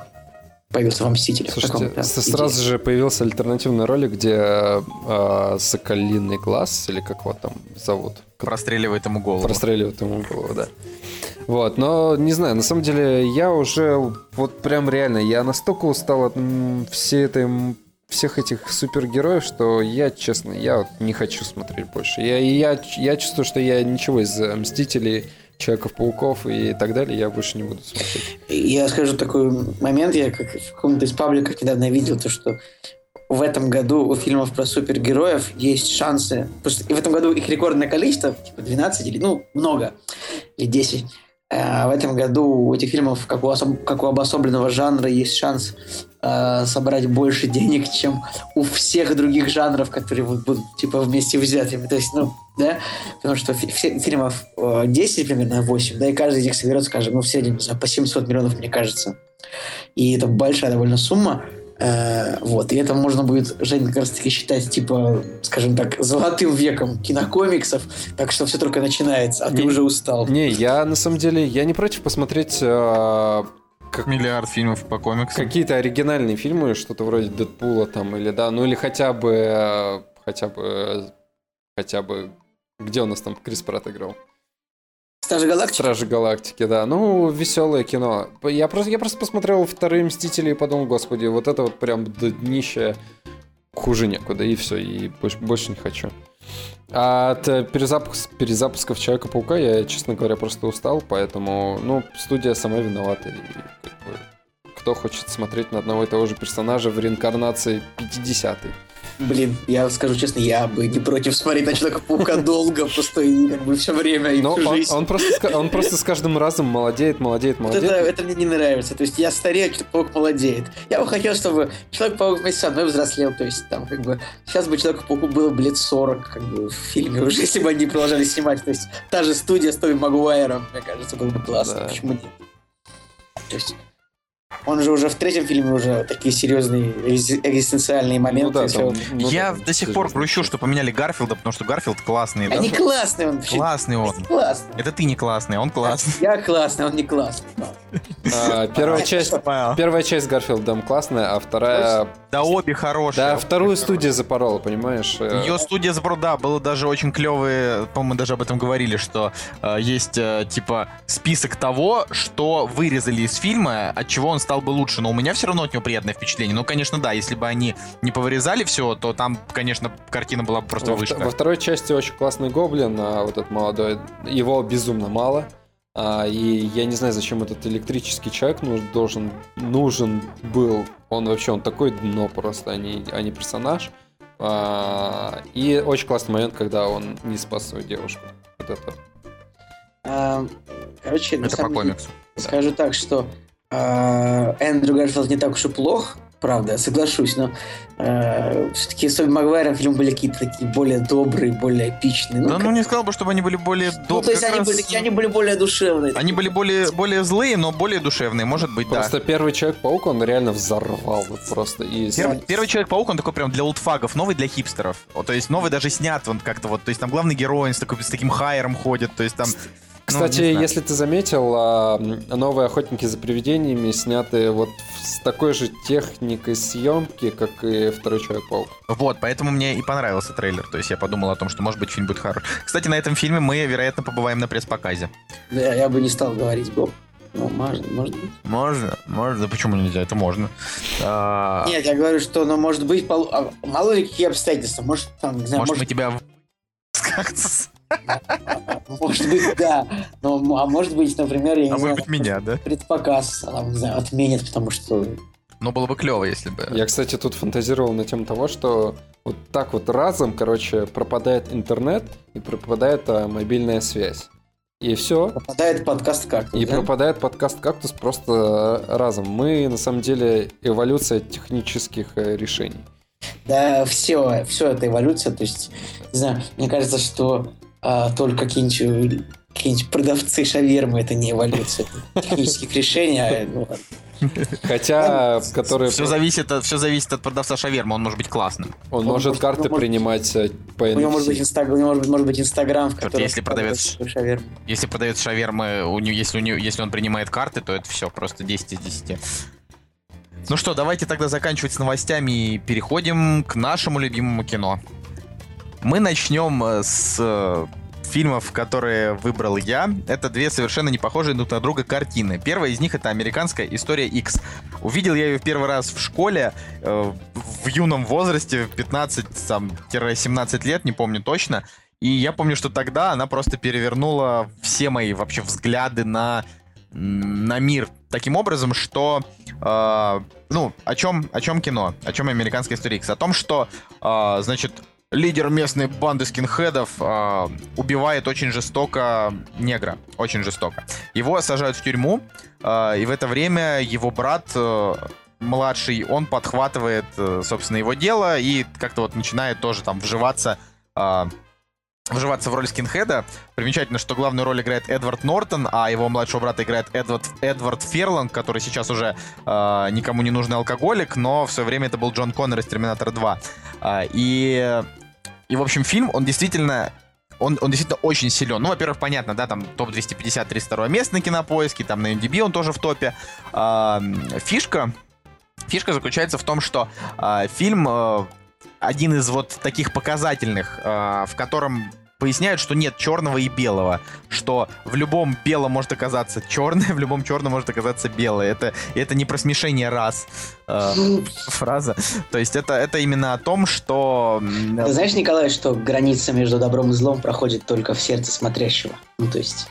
появился во Мстителях. Слушайте, сразу же появился альтернативный ролик, где э, Соколиный глаз, или как его там зовут? Простреливает ему голову. Простреливает ему голову, да. Вот, но не знаю, на самом деле я уже вот прям реально, я настолько устал от всей этой всех этих супергероев, что я, честно, я вот не хочу смотреть больше. Я, я, я чувствую, что я ничего из Мстителей Человеков-пауков и так далее, я больше не буду смотреть. Я скажу такой момент, я как в каком-то из пабликов недавно видел, то что в этом году у фильмов про супергероев есть шансы, что в этом году их рекордное количество, типа 12 или, ну, много, или 10. А в этом году у этих фильмов, как у, особ... как у обособленного жанра, есть шанс э, собрать больше денег, чем у всех других жанров, которые вот будут типа вместе взятыми. То есть, ну, да, потому что фи- фильмов э, 10 примерно, 8, да, и каждый из них соберет, скажем, ну, в среднем, не знаю, по 700 миллионов, мне кажется. И это большая довольно сумма. Э, вот, и это можно будет, Жень, как раз таки считать, типа, скажем так, золотым веком кинокомиксов, так что все только начинается, а Не- ты уже устал. Не, я на самом деле, я не против посмотреть э, как- Миллиард фильмов по комиксам. какие-то оригинальные фильмы, что-то вроде Дэдпула там, или да, ну или хотя бы, э, хотя бы, э, хотя бы, где у нас там Крис Пратт играл? Стражи Галактики? Стражи Галактики, да. Ну, веселое кино. Я просто, я просто посмотрел «Вторые Мстители» и подумал, господи, вот это вот прям до днища хуже некуда, и все, и больше, больше не хочу. А от э, перезапуск, перезапусков Человека-паука я, честно говоря, просто устал, поэтому, ну, студия сама виновата. И, кто хочет смотреть на одного и того же персонажа в реинкарнации 50-й? Блин, я скажу честно, я бы не против смотреть на Человека-паука долго, просто и как бы все время, и Но всю он, жизнь. он просто, он просто с каждым разом молодеет, молодеет, Вот это, молодеет. это мне не нравится. То есть я старею, Человек-паук молодеет. Я бы хотел, чтобы Человек-паук вместе со мной взрослел. То есть там как бы сейчас бы Человеку-пауку было бы лет 40 как бы в фильме уже, если бы они продолжали снимать. То есть та же студия с Тоби Магуайром, мне кажется, было бы классно. Да. Почему нет? То есть он же уже в третьем фильме уже такие серьезные экзи- экзистенциальные моменты. Ну да, там, ну Я да, до сих пор грущу, что поменяли Гарфилда, потому что Гарфилд классный. да? Они классные, он Классный он. классный. Это ты не классный, он классный. Я классный, он не классный. А, первая часть Понял. Первая часть Гарфилдом классная, а вторая... Да обе хорошие. Да, вторую студию запорола, понимаешь? Э, Ее студия забрала, да, было даже очень клевые, по-моему, даже об этом говорили, что э, есть э, типа список того, что вырезали из фильма, от чего он стал бы лучше. Но у меня все равно от него приятное впечатление. Ну, конечно, да, если бы они не повырезали все, то там, конечно, картина была бы просто во, выше. во второй части очень классный гоблин, а вот этот молодой, его безумно мало. А, и я не знаю, зачем этот электрический человек нуж- должен, нужен был. Он вообще, он такой дно просто, а не, а не персонаж. А, и очень классный момент, когда он не спас свою девушку. Вот это. А, Короче, Это по деле, комиксу. Скажу так, что Эндрю Гарфилд не так уж и плох, правда, соглашусь, но все-таки с Тоби Магуайром фильмы были какие-то такие более добрые, более эпичные. Да, как- ну не сказал бы, чтобы они были более ну, добрые. то есть они раз были, такие- они были более душевные. они были более, более злые, но более душевные, может быть, да. Просто первый Человек-паук, он реально взорвал вот просто. И Первый, первый Человек-паук, он такой прям для олдфагов, новый для хипстеров. Вот, то есть новый даже снят он как-то вот, то есть там главный герой он с, такой, с таким хайером ходит, то есть там... ну, Кстати, знаю. если ты заметил, а, новые охотники за привидениями сняты вот с такой же техникой съемки, как и второй Человек-паук. Вот, поэтому мне и понравился трейлер. То есть я подумал о том, что, может быть, фильм будет хорош. Кстати, на этом фильме мы, вероятно, побываем на пресс-показе. Да, я бы не стал говорить, Боб. Ну, можно, может быть. Можно, можно. Да почему нельзя? Это можно. А, Нет, я говорю, что, ну, может быть, пол- а, мало ли какие обстоятельства. Может, там, не знаю, может, мы может, тебя в- как-то... может быть, да. Но, а может быть, например, я не А знаю, может быть, меня, да? предпоказ, а, там, не знаю, отменят, потому что Ну, было бы клево, если бы... Я, кстати, тут фантазировал на тему того, что вот так вот разом, короче, пропадает интернет и пропадает а, мобильная связь. И все. попадает подкаст как И пропадает подкаст «Кактус» просто э, разом. Мы, на самом деле, эволюция технических э, решений. Да, все, все это эволюция. То есть, не знаю, мне кажется, что а, только какие-нибудь какие-нибудь продавцы шавермы это не эволюция технических решений, а, ну, Хотя, которые... Все зависит, от, все зависит от продавца шаверма, он может быть классным. Он Он может карты он может- принимать э, по у него может быть NFC. инстаграм, у него может быть, может быть инстаграм, в котором если продавец- продается шаверма. Если продавец шавермы, у него, если, у него, если он принимает карты, то это все, просто 10 из 10. Ну что, давайте тогда заканчивать с новостями и переходим к нашему любимому кино. Мы начнем э, с э, фильмов, которые выбрал я. Это две совершенно не похожие друг на друга картины. Первая из них это американская история X. Увидел я ее в первый раз в школе, э, в юном возрасте, в 15-17 лет, не помню точно. И я помню, что тогда она просто перевернула все мои вообще взгляды на, на мир таким образом, что э, ну, о чем, о чем кино, о чем американская история X? О том, что, э, значит, лидер местной банды скинхедов э, убивает очень жестоко негра, очень жестоко. Его сажают в тюрьму, э, и в это время его брат э, младший, он подхватывает, э, собственно, его дело и как-то вот начинает тоже там вживаться э, вживаться в роль скинхеда. Примечательно, что главную роль играет Эдвард Нортон, а его младшего брата играет Эдвард, Эдвард Ферланд, который сейчас уже э, никому не нужный алкоголик, но в свое время это был Джон Коннор из «Терминатора 2». Э, и, и, в общем, фильм, он действительно он, он действительно очень силен. Ну, во-первых, понятно, да, там топ-250, 32 место на кинопоиске, там на MDB он тоже в топе. А, фишка, фишка заключается в том, что а, фильм а, один из вот таких показательных, а, в котором поясняют, что нет черного и белого, что в любом белом может оказаться черное, в любом черном может оказаться белое. Это, это не про смешение раз э, фраза. То есть это, это именно о том, что... Ты знаешь, Николай, что граница между добром и злом проходит только в сердце смотрящего? Ну, то есть...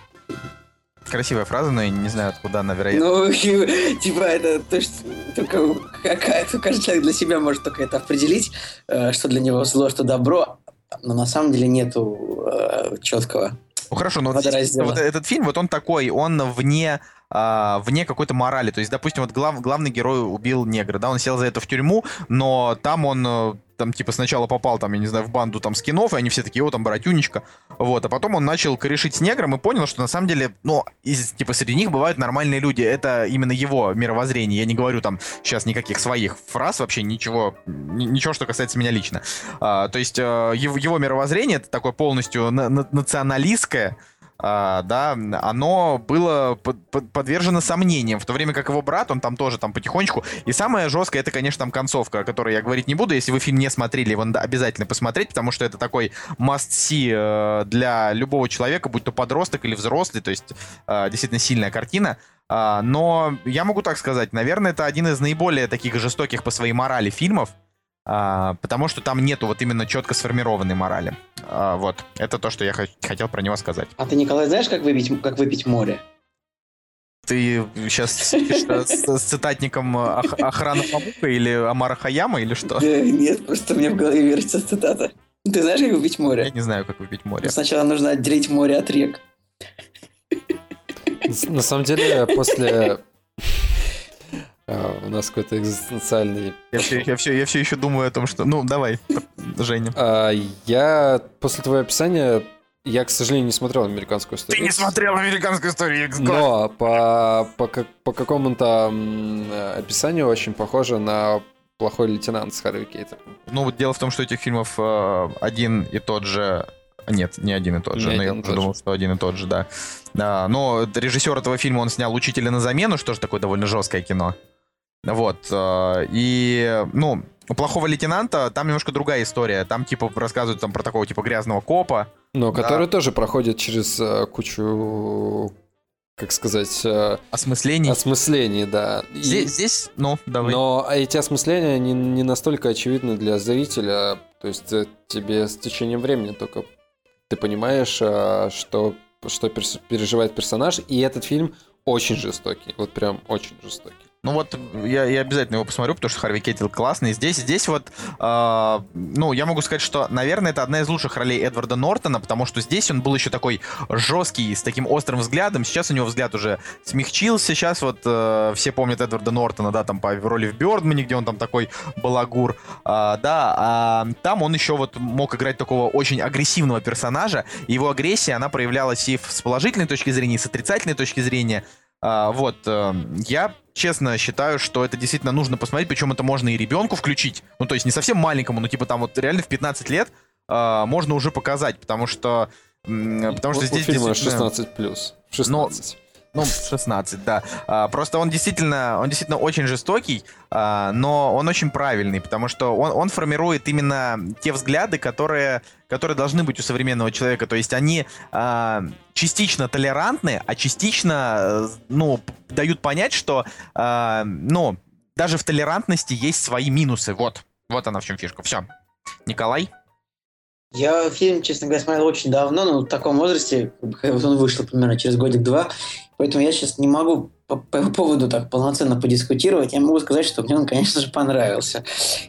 Красивая фраза, но я не знаю, откуда она, вероятно. Ну, типа, это то, что только какая, каждый человек для себя может только это определить, э, что для него зло, что добро, но на самом деле нету э, четкого. Ну хорошо, но вот, вот этот фильм, вот он такой, он вне а, вне какой-то морали. То есть, допустим, вот глав, главный герой убил негра, да, он сел за это в тюрьму, но там он э, там, типа, сначала попал, там, я не знаю, в банду там скинов, и они все такие, о, там, братюнечка, вот, а потом он начал корешить с негром и понял, что на самом деле, ну, из, типа, среди них бывают нормальные люди, это именно его мировоззрение, я не говорю там сейчас никаких своих фраз, вообще ничего, ничего, что касается меня лично. А, то есть, э, его, мировоззрение, это такое полностью на националистское, а, да, оно было под, подвержено сомнениям, в то время как его брат, он там тоже там потихонечку. И самое жесткое, это, конечно, там концовка, о которой я говорить не буду. Если вы фильм не смотрели, его надо обязательно посмотреть, потому что это такой must-see э, для любого человека, будь то подросток или взрослый, то есть э, действительно сильная картина. А, но я могу так сказать, наверное, это один из наиболее таких жестоких по своей морали фильмов, а, потому что там нету вот именно четко сформированной морали. А, вот, это то, что я хотел про него сказать. А ты, Николай, знаешь, как выпить, как выпить море? Ты сейчас с, цитатником охраны Памука или Амара Хаяма или что? Нет, просто мне в голове вертится цитата. Ты знаешь, как выпить море? Я не знаю, как выпить море. Сначала нужно отделить море от рек. На самом деле, после а, у нас какой-то экзистенциальный... Я все, я, все, я все еще думаю о том, что... Ну, давай, Женя. А, я после твоего описания я, к сожалению, не смотрел американскую историю. Ты не смотрел американскую историю X Но по, по, по какому-то описанию очень похоже на плохой лейтенант с Харви Кейтером. Ну, вот дело в том, что этих фильмов э, один и тот же нет, не один и тот же. Не но я уже думал, что один и тот же, да. А, но режиссер этого фильма, он снял «Учителя на замену», что же такое довольно жесткое кино. Вот. Э, и, ну, у плохого лейтенанта там немножко другая история. Там, типа, рассказывают там про такого, типа, грязного копа. Но да. который тоже проходит через uh, кучу как сказать... Э, осмыслений. Осмыслений, да. Здесь, и... здесь, ну, давай. Но эти осмысления не, не настолько очевидны для зрителя. То есть э, тебе с течением времени только ты понимаешь, что, что переживает персонаж. И этот фильм очень жестокий. Вот прям очень жестокий. Ну вот я, я обязательно его посмотрю, потому что Харви Кейтл классный. Здесь, здесь вот, э, ну, я могу сказать, что, наверное, это одна из лучших ролей Эдварда Нортона, потому что здесь он был еще такой жесткий, с таким острым взглядом. Сейчас у него взгляд уже смягчился. Сейчас вот э, все помнят Эдварда Нортона, да, там по роли в Бёрдмане, где он там такой балагур. Э, да, а там он еще вот мог играть такого очень агрессивного персонажа. Его агрессия, она проявлялась и с положительной точки зрения, и с отрицательной точки зрения. А, вот, э, я честно считаю, что это действительно нужно посмотреть, причем это можно и ребенку включить, ну, то есть не совсем маленькому, но типа там вот реально в 15 лет э, можно уже показать, потому что, потому что здесь... Фильма 16 плюс. 16. Но, ну, 16, да. А, просто он действительно, он действительно очень жестокий, а, но он очень правильный, потому что он, он формирует именно те взгляды, которые, которые должны быть у современного человека. То есть они а, частично толерантны, а частично, ну, дают понять, что, а, ну, даже в толерантности есть свои минусы. Вот, вот она в чем фишка. Все. Николай? Я фильм, честно говоря, смотрел очень давно, но в таком возрасте, вот он вышел примерно через годик-два, поэтому я сейчас не могу по, по поводу так полноценно подискутировать. Я могу сказать, что мне он, конечно же, понравился.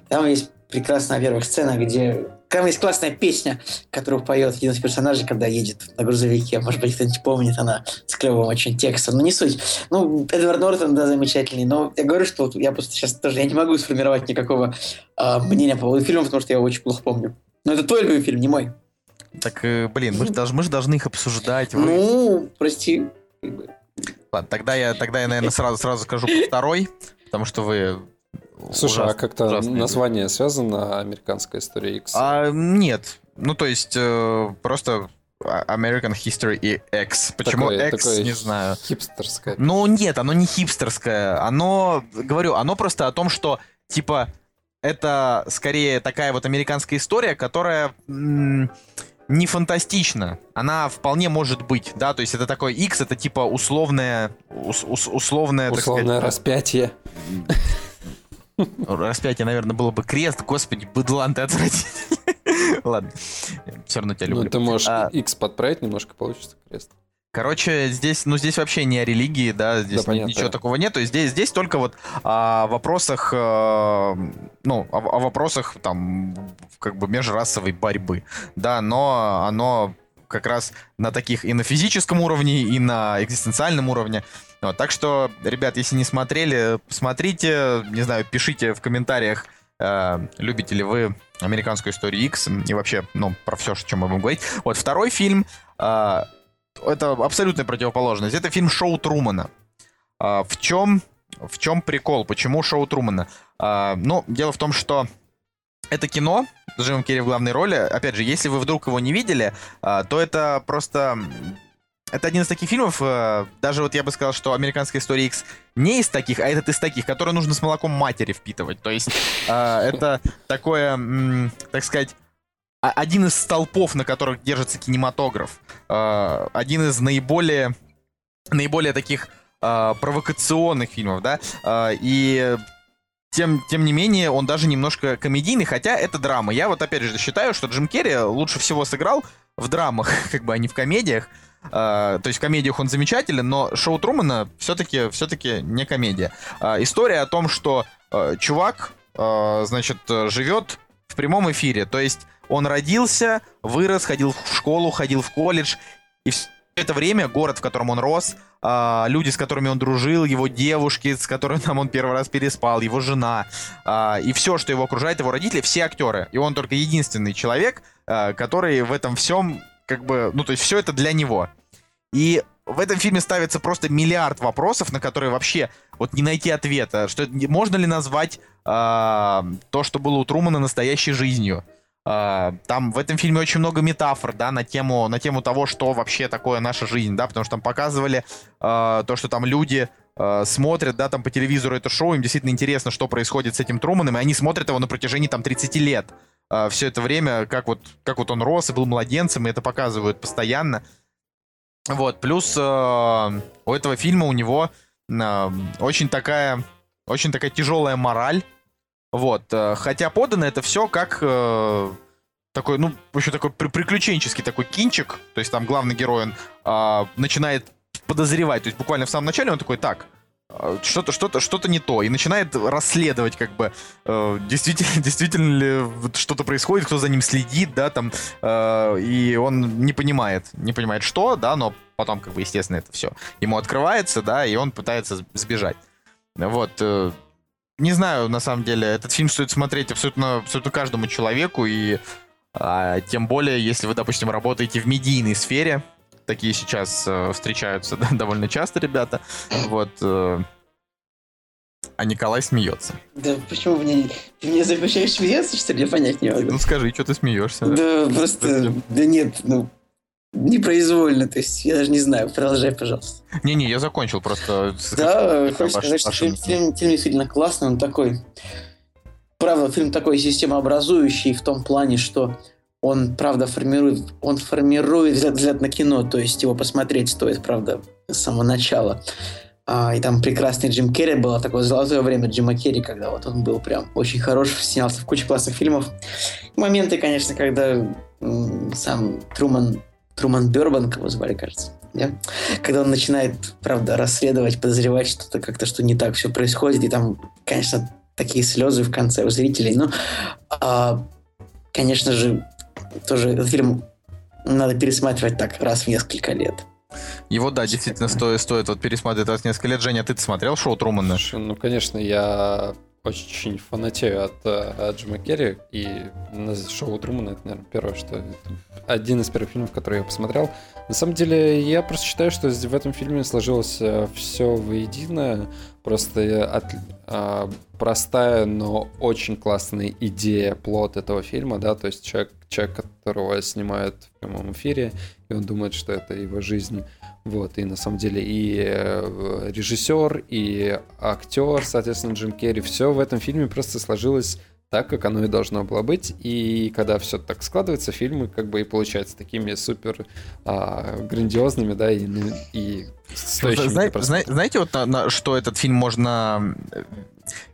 Там есть прекрасная, во-первых, сцена, где... Там есть классная песня, которую поет один из персонажей, когда едет на грузовике. Может быть, кто-нибудь помнит, она с клевым очень текстом. Но не суть. Ну, Эдвард Нортон, да, замечательный. Но я говорю, что вот я просто сейчас тоже я не могу сформировать никакого э, мнения по поводу фильма, потому что я его очень плохо помню. Но это твой любимый фильм, не мой. Так, э, блин, мы же должны, мы же должны их обсуждать. Вы- Ну, прости. Ладно, тогда я, тогда я, наверное, сразу, сразу скажу про второй, потому что вы... Слушай, а ужасно- как-то ужасные название связано «Американская история X»? А, нет. Ну, то есть, э, просто а- American History X. Почему Такое- X, такое не знаю. Хипстерское. Ну, нет, оно не хипстерское. Оно, говорю, оно просто о том, что, типа, это скорее такая вот американская история, которая не фантастична. Она вполне может быть, да, то есть это такой X, это типа условное, ус- ус- условное, Условное сказать, распятие. распятие, наверное, было бы крест. Господи, быдлан, ты отвратительный. Ладно, все равно тебя Ну, люблю. ты можешь А. X подправить немножко, получится крест. Короче, здесь, ну, здесь вообще не о религии, да, здесь Да, понятно. ничего такого нету. Здесь, здесь только вот о вопросах, э, ну, о, о вопросах там, как бы межрасовой борьбы, да, но оно как раз на таких и на физическом уровне, и на экзистенциальном уровне. Вот, так что, ребят, если не смотрели, посмотрите, не знаю, пишите в комментариях, э, любите ли вы американскую историю X и вообще, ну, про все, о чем мы будем говорить. Вот второй фильм, э, это абсолютная противоположность. Это фильм Шоу Трумана. А, в чем в чем прикол? Почему Шоу Трумана? А, ну, дело в том, что это кино с Джимом Керри в главной роли. Опять же, если вы вдруг его не видели, а, то это просто... Это один из таких фильмов, э, даже вот я бы сказал, что «Американская история X» не из таких, а этот из таких, которые нужно с молоком матери впитывать. То есть а, это такое, так сказать, один из столпов, на которых держится кинематограф. Э, один из наиболее, наиболее таких э, провокационных фильмов, да, и тем, тем не менее он даже немножко комедийный, хотя это драма. Я вот опять же считаю, что Джим Керри лучше всего сыграл в драмах, как бы, а не в комедиях. Э, то есть в комедиях он замечателен, но шоу Трумана все-таки все-таки не комедия. Э, история о том, что э, чувак, значит, живет в прямом эфире. То есть он родился, вырос, ходил в школу, ходил в колледж, и все это время город, в котором он рос, а, люди, с которыми он дружил, его девушки, с которыми там он первый раз переспал, его жена, а, и все, что его окружает, его родители, все актеры. И он только единственный человек, а, который в этом всем, как бы, ну, то есть все это для него. И в этом фильме ставится просто миллиард вопросов, на которые вообще вот не найти ответа. Что можно ли назвать а, то, что было у Трумана, настоящей жизнью? А, там в этом фильме очень много метафор, да, на тему, на тему того, что вообще такое наша жизнь, да, потому что там показывали а, то, что там люди а, смотрят, да, там по телевизору это шоу, им действительно интересно, что происходит с этим Труманом, и они смотрят его на протяжении там 30 лет. все это время, как вот, как вот он рос и был младенцем, и это показывают постоянно. Вот, плюс э, у этого фильма у него э, очень такая, очень такая тяжелая мораль. Вот, э, хотя подано это все как э, такой, ну, еще такой при- приключенческий такой кинчик. То есть там главный герой, он а, начинает подозревать. То есть буквально в самом начале он такой, так, а, что-то, что-то, что-то не то. И начинает расследовать, как бы, э, действительно, действительно ли что-то происходит, кто за ним следит, да, там, э, и он не понимает, не понимает, что, да, но потом, как бы, естественно, это все ему открывается, да, и он пытается сбежать. Вот, э, не знаю, на самом деле, этот фильм стоит смотреть абсолютно, абсолютно каждому человеку, и а, тем более, если вы, допустим, работаете в медийной сфере, такие сейчас э, встречаются да, довольно часто, ребята, вот, э, а Николай смеется. Да почему мне... Ты мне запрещаешь смеяться, что ли? Я понять не могу. Ну скажи, что ты смеешься? Да, просто... Да нет, ну... Непроизвольно, то есть я даже не знаю. Продолжай, пожалуйста. Не-не, я закончил просто. Да, хочешь сказать, что фильм, фильм- фильм действительно классный, он такой... Правда, фильм такой системообразующий в том плане, что он, правда, формирует, он формирует взгляд, взгляд на кино, то есть его посмотреть стоит, правда, с самого начала. А, и там прекрасный Джим Керри было такое золотое время Джима Керри, когда вот он был прям очень хорош, снялся в куче классных фильмов. Моменты, конечно, когда м, сам Труман, Труман Бербанк его звали, кажется, да? когда он начинает, правда, расследовать, подозревать что-то как-то, что не так все происходит, и там, конечно, такие слезы в конце у зрителей. Ну, а, конечно же, тоже этот фильм надо пересматривать так раз в несколько лет. Его, да, действительно стоит, стоит вот пересматривать раз в несколько лет. Женя, ты смотрел шоу Трумана? Ну, конечно, я очень фанатею от, от Джима Керри, и на шоу Трумана это, наверное, первое, что... Один из первых фильмов, который я посмотрел. На самом деле, я просто считаю, что в этом фильме сложилось все воедино. Просто от, а, простая, но очень классная идея, плод этого фильма, да, то есть человек, человек, которого снимают в прямом эфире, и он думает, что это его жизнь. Вот, и на самом деле и э, режиссер, и актер, соответственно, Джим Керри, все в этом фильме просто сложилось так, как оно и должно было быть. И когда все так складывается, фильмы как бы и получаются такими супер а, грандиозными, да, и, и стоящими. Зна- зна- знаете, вот на, на что этот фильм можно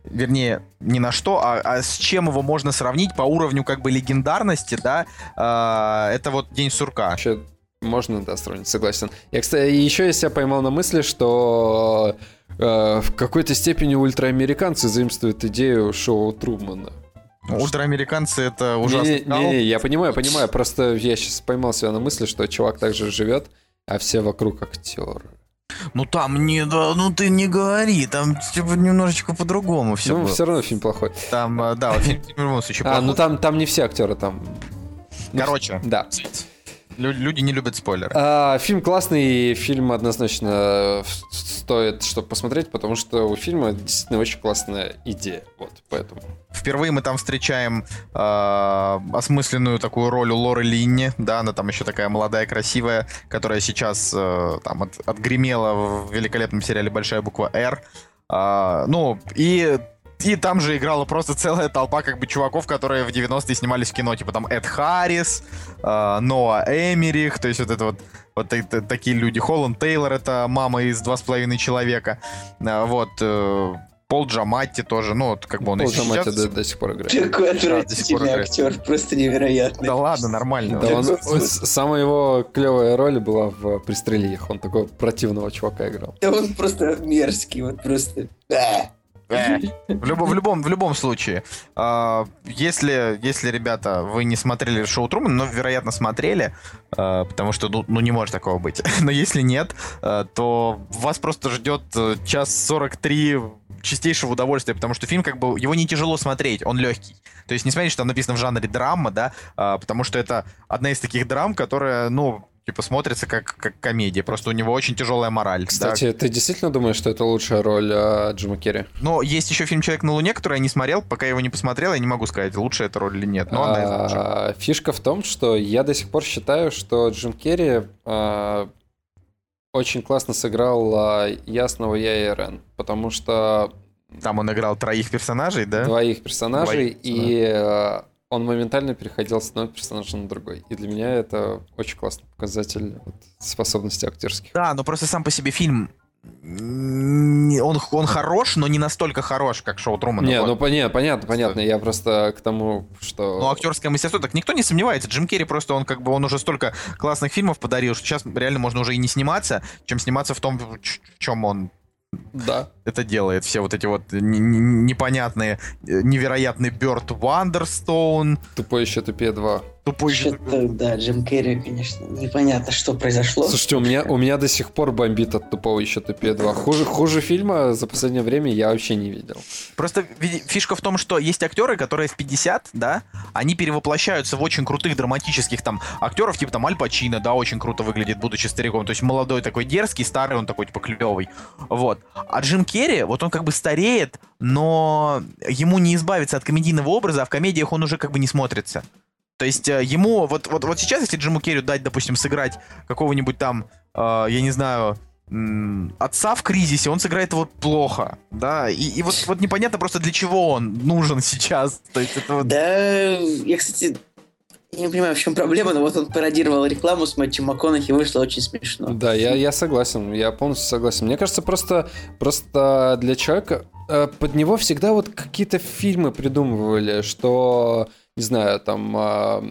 вернее, не на что, а, а с чем его можно сравнить по уровню как бы легендарности, да, э, это вот День сурка. Вообще, можно, да, сравнить, согласен. Я, кстати, еще я себя поймал на мысли, что э, в какой-то степени ультраамериканцы заимствуют идею шоу Трумана. Ультраамериканцы это ужасно. Не, не, не, я понимаю, понимаю. Просто я сейчас поймал себя на мысли, что чувак также живет, а все вокруг актеры. Ну там не, да, ну ты не говори, там типа немножечко по-другому все. Ну было. все равно фильм плохой. Там, э, да, фильм в любом случае плохой. А, ну там, там не все актеры, там. Короче. Да. Люди не любят спойлеры. А, фильм классный, фильм однозначно стоит, чтобы посмотреть, потому что у фильма действительно очень классная идея. Вот, поэтому. Впервые мы там встречаем э, осмысленную такую роль у Лоры Линни, да, она там еще такая молодая, красивая, которая сейчас э, там от, отгремела в великолепном сериале «Большая буква «Р». Э, ну, и и там же играла просто целая толпа как бы чуваков, которые в 90-е снимались в кино, типа там Эд Харрис, э, Ноа Эмерих, то есть вот это вот, вот это, такие люди. Холланд Тейлор, это мама из «Два с половиной человека». Э, вот, э, Пол Джаматти тоже, ну, вот как бы он Пол и сейчас... Джаматти до, до сих пор играет. Какой отвратительный да, актер, просто невероятный. Да ладно, нормально. Да, он, он, самая его клевая роль была в «Пристрелиях», он такого противного чувака играл. Да он просто мерзкий, вот просто... В любом, в любом, в любом случае, э, если, если, ребята, вы не смотрели шоу Труман, но, вероятно, смотрели, э, потому что, ну, ну, не может такого быть. но если нет, э, то вас просто ждет час 43 чистейшего удовольствия, потому что фильм, как бы, его не тяжело смотреть, он легкий. То есть, не смотрите, что там написано в жанре драма, да, э, потому что это одна из таких драм, которая, ну, типа смотрится как, как комедия. Просто у него очень тяжелая мораль. Кстати, да? ты действительно думаешь, что это лучшая роль э, Джима Керри? Но есть еще фильм «Человек на Луне», который я не смотрел, пока я его не посмотрел, я не могу сказать, лучшая эта роль или нет. Но она лучших. Фишка в том, что я до сих пор считаю, что Джим Керри э, очень классно сыграл э, Ясного Я и Рен, потому что там он играл троих персонажей, да? Двоих персонажей, Двоих, и да он моментально переходил с одного персонажа на другой. И для меня это очень классный показатель вот, способности актерских. Да, но просто сам по себе фильм он, он хорош, но не настолько хорош, как шоу Трумана. Не, ну понятно, понятно, понятно. Я просто к тому, что... Ну, актерское мастерство, так никто не сомневается. Джим Керри просто, он как бы, он уже столько классных фильмов подарил, что сейчас реально можно уже и не сниматься, чем сниматься в том, в чем он да. это делает. Все вот эти вот непонятные, э, невероятный Бёрд Вандерстоун. Тупой еще тупее 2. Тупой Что-то, да, Джим Керри, конечно, непонятно, что произошло. Слушайте, у меня, у меня до сих пор бомбит от тупого еще тупее 2. Хуже, хуже фильма за последнее время я вообще не видел. Просто фишка в том, что есть актеры, которые в 50, да, они перевоплощаются в очень крутых драматических там актеров, типа там Аль Пачино, да, очень круто выглядит, будучи стариком. То есть молодой такой дерзкий, старый, он такой типа клевый. Вот. А Джим Керри, вот он как бы стареет, но ему не избавиться от комедийного образа, а в комедиях он уже как бы не смотрится. То есть э, ему, вот, вот, вот сейчас, если Джиму Керри дать, допустим, сыграть какого-нибудь там, э, я не знаю, отца в кризисе, он сыграет его плохо, да, и, и вот, вот непонятно просто для чего он нужен сейчас. То есть это вот... Да, я, кстати, не понимаю, в чем проблема, но вот он пародировал рекламу с Мэтью МакКонахи, вышло очень смешно. Да, я, я согласен, я полностью согласен. Мне кажется, просто, просто для человека, э, под него всегда вот какие-то фильмы придумывали, что не знаю, там, а,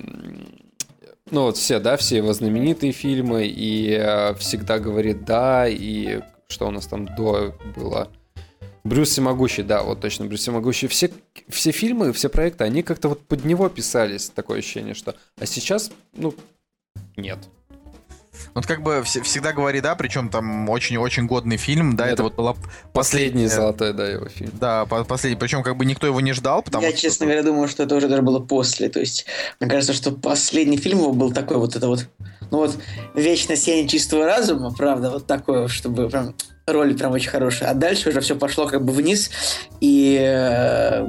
ну вот все, да, все его знаменитые фильмы, и а, всегда говорит «да», и что у нас там до было... Брюс Всемогущий, да, вот точно, Брюс Всемогущий. Все, все фильмы, все проекты, они как-то вот под него писались, такое ощущение, что... А сейчас, ну, нет. Вот как бы вс- всегда говори да, причем там очень-очень годный фильм, да, это, Это вот была Последний последняя- золотой, да, его фильм. Да, по- последний. Причем как бы никто его не ждал, потому Я, что... честно говоря, думаю, что это уже даже было после. То есть, мне кажется, что последний фильм его был такой вот это вот, ну вот, вечно сеяние чистого разума, правда, вот такое, чтобы прям роль прям очень хорошая. А дальше уже все пошло как бы вниз, и э,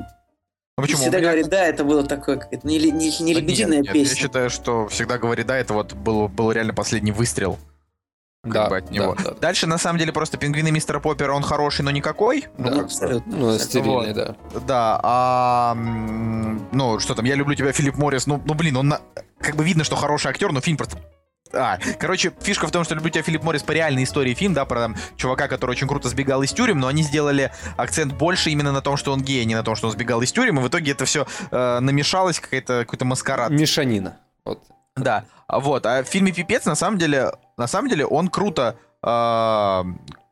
Ну, почему? всегда меня- говорит, да, это было такое, это не, не, не лебединая нет, нет, песня. Я считаю, что всегда говори да, это вот был, был реально последний выстрел. как Да, бы от него. да, да. Дальше, на самом деле, просто пингвины мистера Поппера, он хороший, но никакой. Да. Ну, абсолютно. Ну, стерильный, да. Да, а ну что там, я люблю тебя, Филипп Моррис. Ну, ну блин, он на- как бы видно, что хороший актер, но фильм просто. А, короче, фишка в том, что люблю тебя, Филипп Моррис по реальной истории фильм, да, про там, чувака, который очень круто сбегал из тюрем, но они сделали акцент больше именно на том, что он гей, а не на том, что он сбегал из тюрем, и в итоге это все намешалось, какая-то, какой-то маскарад. Мешанина. Вот. Да, а вот, а в фильме «Пипец» на самом деле, на самом деле он круто, э,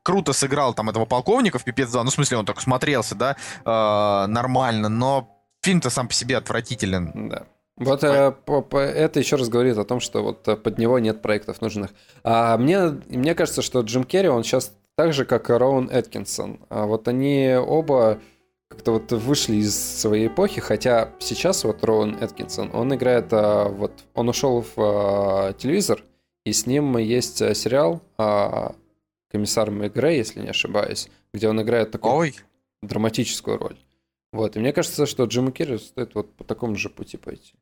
круто сыграл там этого полковника в «Пипец 2», ну, в смысле, он так смотрелся, да, э, нормально, но фильм-то сам по себе отвратителен. Да. Вот э, по- по- это еще раз говорит о том, что вот э, под него нет проектов нужных. А мне, мне кажется, что Джим Керри, он сейчас так же, как и Роуэн Эткинсон. А вот они оба как-то вот вышли из своей эпохи, хотя сейчас вот Роуэн Эткинсон, он играет, а, вот он ушел в а, телевизор, и с ним есть а, сериал а, «Комиссар Мегре», если не ошибаюсь, где он играет такую Ой, драматическую роль. Вот, и мне кажется, что Джиму Керри стоит вот по такому же пути пойти.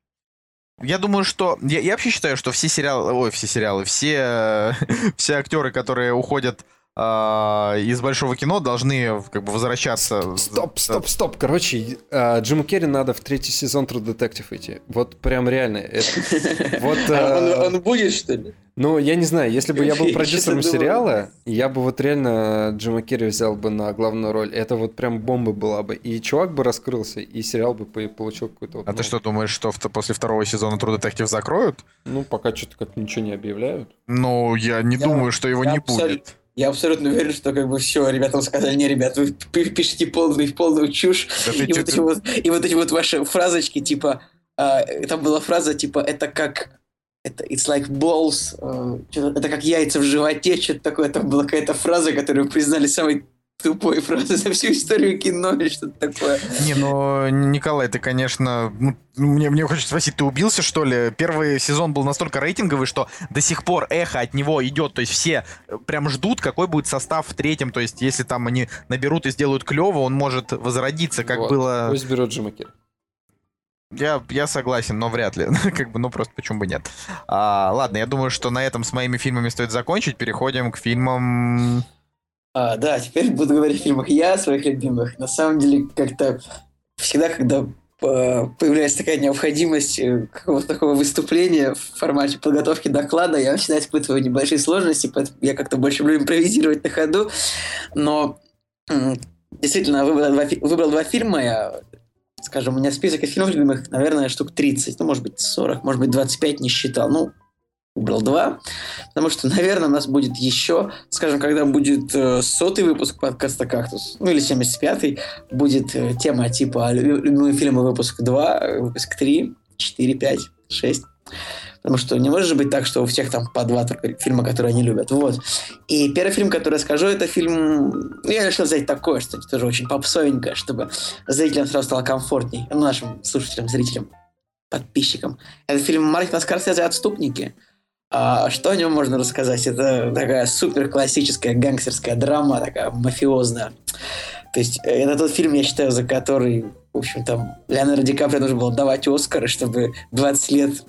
я думаю, что... Я, я вообще считаю, что все сериалы... Ой, все сериалы, все, все актеры, которые уходят э, из большого кино, должны как бы возвращаться... Стоп, стоп, стоп. Короче, а, Джиму Керри надо в третий сезон True Detective идти. Вот прям реально. это- Вот, А а, он, будет, что ли? ну, я не знаю, если бы я был продюсером сериала, я бы вот реально Джима Керри взял бы на главную роль. Это вот прям бомба была бы. И чувак бы раскрылся, и сериал бы по- получил какой-то... вот, А ты что думаешь, что после второго сезона True Detective закроют? Ну, пока что-то как ничего не объявляют. Ну, я не Я- думаю, что его я не будет. Я абсолютно уверен, что как бы все, ребята сказали, не, ребят, вы пи- пишете полную, полную чушь. Да и, вот ты- эти вот, и вот эти вот ваши фразочки, типа, а, там была фраза, типа, это как, это it's like balls, э, это как яйца в животе, что-то такое. Там была какая-то фраза, которую признали самой тупой фразой за всю историю кино или что-то такое. Не, ну, Николай, ты, конечно, ну, мне, мне хочется спросить, ты убился, что ли? Первый сезон был настолько рейтинговый, что до сих пор эхо от него идет, то есть все э, прям ждут, какой будет состав в третьем, то есть если там они наберут и сделают клево, он может возродиться, как Вот. было... Пусть берет Джима Керри. Я, я согласен, но вряд ли. как бы, ну просто почему бы нет. А, ладно, я думаю, что на этом с моими фильмами стоит закончить. Переходим к фильмам... А, да, теперь буду говорить о фильмах я, о своих любимых. На самом деле, как-то всегда, когда э, появляется такая необходимость э, какого-то такого выступления в формате подготовки доклада, я всегда испытываю небольшие сложности, поэтому я как-то больше люблю импровизировать на ходу. Но действительно, выбрал два, выбрал два фильма. Я, скажем, у меня список из фильмов любимых, наверное, штук 30, ну, может быть, 40, может быть, 25 не считал. Ну, выбрал два, потому что, наверное, у нас будет еще, скажем, когда будет э, сотый выпуск подкаста «Кактус», ну или 75-й, будет э, тема типа «Лю- любимые фильмы выпуск 2, э, выпуск 3, 4, 5, 6. Потому что не может же быть так, что у всех там по два только фильма, которые они любят. Вот. И первый фильм, который я скажу, это фильм... ну, Я решил взять такое, что тоже очень попсовенькое, чтобы зрителям сразу стало комфортней. Ну, нашим слушателям, зрителям, подписчикам. Это фильм Мартина Скорсезе «Отступники». А что о нем можно рассказать? Это такая супер классическая гангстерская драма, такая мафиозная. То есть э, это тот фильм, я считаю, за который, в общем, там Леонардо Ди Каприо нужно было давать Оскар, чтобы 20 лет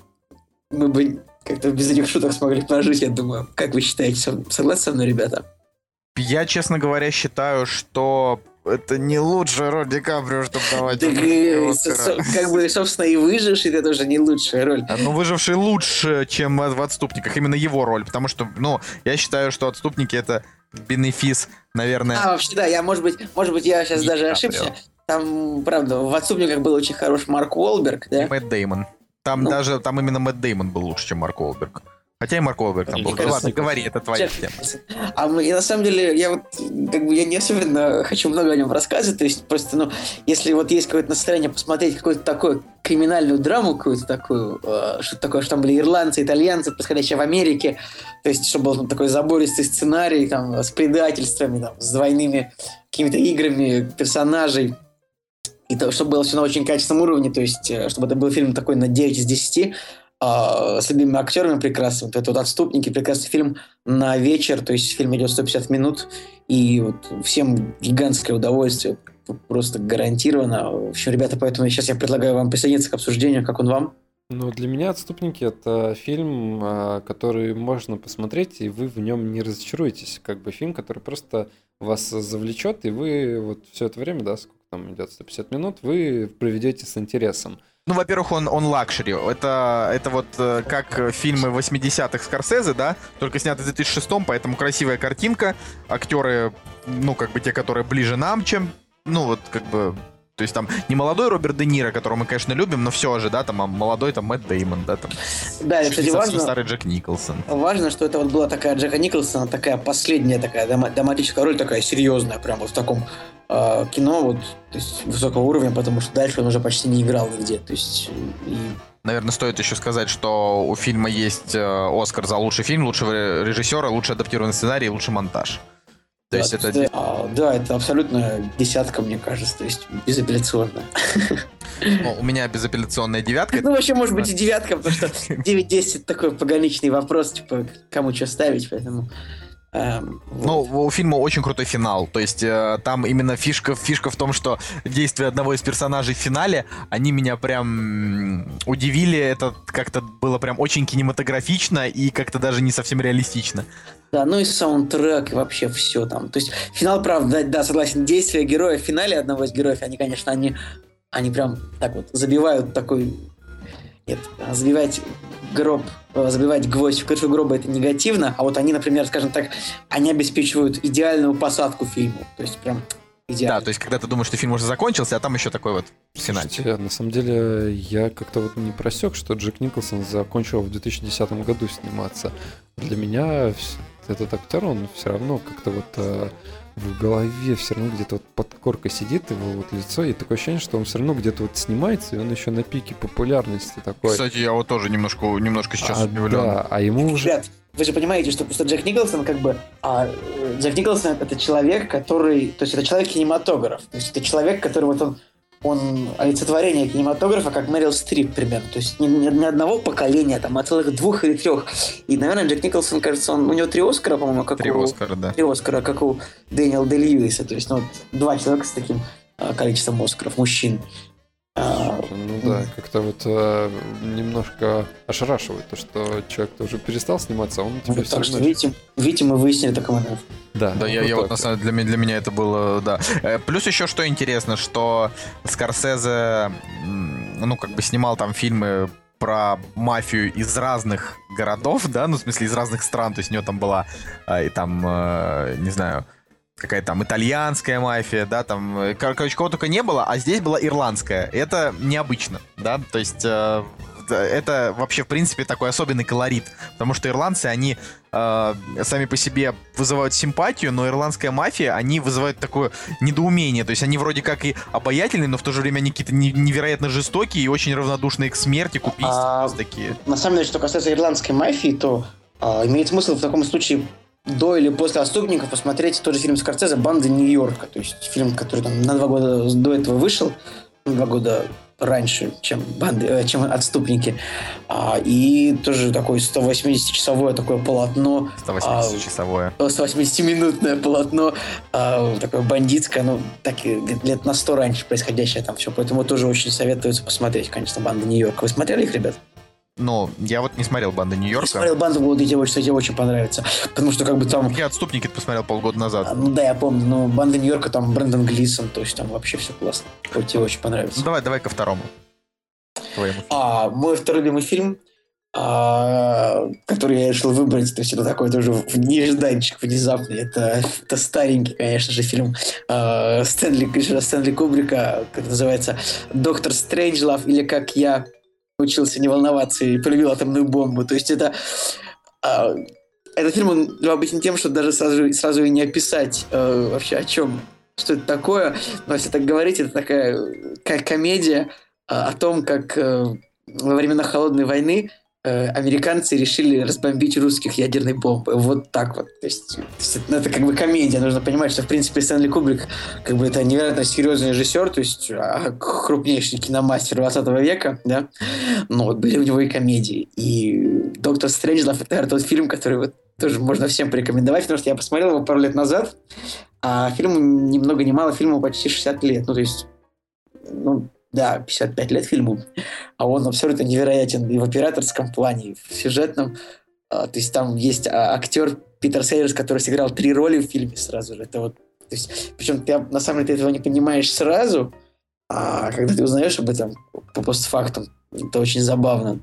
мы бы как-то без этих шуток смогли прожить, я думаю. Как вы считаете? Со- Согласны со мной, ребята? Я, честно говоря, считаю, что это не лучшая роль Ди Каприо, чтобы давать Так, как бы, собственно, и выживший, это тоже не лучшая роль. Ну, выживший лучше, чем в «Отступниках». Именно его роль. Потому что, ну, я считаю, что «Отступники» — это бенефис, наверное. А, вообще, да, я, может быть, может быть, я сейчас Ди даже Каприо. ошибся. Там, правда, в «Отступниках» был очень хороший Марк Уолберг, да? И Мэтт Деймон. Там Ну. даже, там именно Мэтт Деймон был лучше, чем Марк Уолберг. Хотя и Марк Уолберг там был. Ладно, говори, это твоя тема. А мы- и на самом деле, я вот, как бы, я не особенно хочу много о нем рассказывать, то есть просто, ну, если вот есть какое-то настроение посмотреть какую-то такую криминальную драму, какую-то такую, э, что такое, что там были ирландцы, итальянцы, происходящие в Америке, то есть, чтобы был там такой забористый сценарий, там, с предательствами, там, с двойными какими-то играми персонажей, и то, чтобы было все на очень качественном уровне, то есть, э, чтобы это был фильм такой на 9 из 10, а, с любимыми актерами прекрасными. Вот это вот «Отступники», прекрасный фильм на вечер, то есть фильм идет 150 минут, и вот всем гигантское удовольствие просто гарантировано. В общем, ребята, поэтому сейчас я предлагаю вам присоединиться к обсуждению, как он вам. Ну, для меня «Отступники» — это фильм, а, который можно посмотреть, и вы в нем не разочаруетесь. Как бы фильм, который просто вас завлечет, и вы вот все это время, да, сколько там идет, 150 минут, вы проведете с интересом. Ну, во-первых, он, он luxury. Это, это вот э, как фильмы 80-х Скорсезе, да, только снятый в 2006 поэтому красивая картинка, актеры, ну, как бы те, которые ближе нам, чем, ну, вот, как бы, то есть там не молодой Роберт Де Ниро, которого мы, конечно, любим, но все же, да, там, а молодой там Мэтт Деймон, да, там. Да, и, кстати, важно, старый Джек Николсон. важно, что это вот была такая Джека Николсона, такая последняя такая драматическая роль, такая серьезная, прям вот в таком э, кино, вот, то есть высокого уровня, потому что дальше он уже почти не играл нигде, то есть и Наверное, стоит еще сказать, что у фильма есть э, Оскар за лучший фильм, лучшего режиссера, лучший адаптированный сценарий и лучший монтаж. То Да, есть это... а, да, это абсолютно десятка, мне кажется, то есть безапелляционно. ну, у меня безапелляционная девятка. Ну, вообще, может быть, и девятка, потому что 9-10 это такой пограничный вопрос, типа, кому что ставить, поэтому... эм, Ну, вот. у фильма очень крутой финал. То есть э, там именно фишка, фишка в том, что действия одного из персонажей в финале, они меня прям удивили. Это как-то было прям очень кинематографично и как-то даже не совсем реалистично. Да, ну и саундтрек, и вообще все там. То есть финал, правда, да, да, согласен, действия героя в финале одного из героев, они, конечно, они, они прям так вот забивают такой... Нет, забивать гроб, э, забивать гвоздь в крышу гроба это негативно, а вот они, например, скажем так, они обеспечивают идеальную посадку фильму. То есть прям Да, идеально. то есть когда ты думаешь, что фильм уже закончился, а там еще такой вот финальчик. Слушайте, на самом деле, я как-то вот не просек, что Джек Николсон закончил в 2010 году сниматься. Для меня этот актер, он все равно как-то вот э, в голове все равно где-то вот под коркой сидит его вот лицо, и такое ощущение, что он все равно где-то вот снимается, и он еще на пике популярности такой. Кстати, я вот тоже немножко, немножко сейчас а, удивлен. да, а ему уже... Ребят, вы же понимаете, что просто Джек Николсон как бы... А, э, Джек Николсон это человек, который... То есть это человек-кинематограф. То есть это человек, который вот он он олицетворение кинематографа, как Мэрил Стрип примерно. То есть не, не- не одного поколения, там, а целых двух или трех. И, наверное, Джек Николсон, кажется, он, у него три Оскара, по-моему, как Три у... Оскара, да. Три Оскара, как у Дэниела Де Льюиса. То есть, ну, два человека с таким а, количеством Оскаров, мужчин. Ну да, как-то вот э, немножко ошарашивает то, что человек-то уже перестал сниматься, а он ну, тебе все так что, видите, видите, мы выяснили такой момент. Да, Да, я, вот я вот на самом деле, для меня, для меня это было, да. Э, Плюс еще что интересно, что Скорсезе, ну, как бы снимал там фильмы про мафию из разных городов, да, ну, в смысле, из разных стран, то есть у него там была, э, и там, э, не знаю, какая-то там итальянская мафия, да, там, э, кор- короче, кого только не было, а здесь была ирландская. Это необычно, да, то есть э, это вообще, в принципе, такой особенный колорит, потому что ирландцы, они э, сами по себе вызывают симпатию, но ирландская мафия, они вызывают такое недоумение, то есть они вроде как и обаятельные, но в то же время они какие-то не- невероятно жестокие и очень равнодушные к смерти, к убийствам, А, такие. На самом деле, что касается ирландской мафии, то а, имеет смысл в таком случае до или после «Отступников» посмотреть тот же фильм Скорсезе «Банда Нью-Йорка». То есть фильм, который там на два года до этого вышел, на два года раньше, чем, банды, э, чем «Отступники». А, и тоже такое 180-часовое такое полотно, 180-часовое. 180-минутное полотно, а, такое бандитское, ну, так лет на 100 раньше происходящее там все. Поэтому тоже очень советуется посмотреть, конечно, «Банда Нью-Йорка». Вы смотрели их, ребят? Ну, я вот не смотрел «Банды Я Нью-Йорка». смотрел банду «Голод тебе очень, тебе очень понравится. Потому что как бы там... Я «Отступники» посмотрел полгода назад. а, Ну да, я помню, но банда Нью-Йорка, там Брэндон Глисон, то есть там вообще все классно. Вот тебе очень понравится. Ну, давай, давай ко второму. Твоему. А мой второй любимый фильм, а, который я решил выбрать, то есть это такой тоже нежданчик внезапный. Это, это старенький, конечно же, фильм а, Стэнли, Стэнли Кубрика, как называется «Доктор Стрэнджлав» или «Как я учился не волноваться и полюбил атомную бомбу». То есть это А, этот фильм он любопытен тем, что даже сразу, сразу и не описать э, вообще о чем, что это такое. Но если так говорить, это такая как комедия э, о том, как э, во времена холодной войны э, американцы решили разбомбить русских ядерной бомбой. Вот так вот. То есть, есть это, как бы комедия. Нужно понимать, что в принципе Стэнли Кубрик как бы это невероятно серьезный режиссер, то есть а, крупнейший киномастер 20 века, да. Но вот были у него и комедии. И Доктор Стрэнджлов это тот фильм, который вот тоже можно всем порекомендовать, потому что я посмотрел его пару лет назад, а фильму ни много ни мало, фильму почти 60 лет. Ну, то есть, ну, да, 55 лет фильму, а он абсолютно невероятен и в операторском плане, и в сюжетном. А, то есть там есть а, актер Питер Сейерс, который сыграл три роли в фильме сразу же. Это вот, то есть, причем ты на самом деле ты этого не понимаешь сразу, а когда ты узнаешь об этом по постфактум, это очень забавно.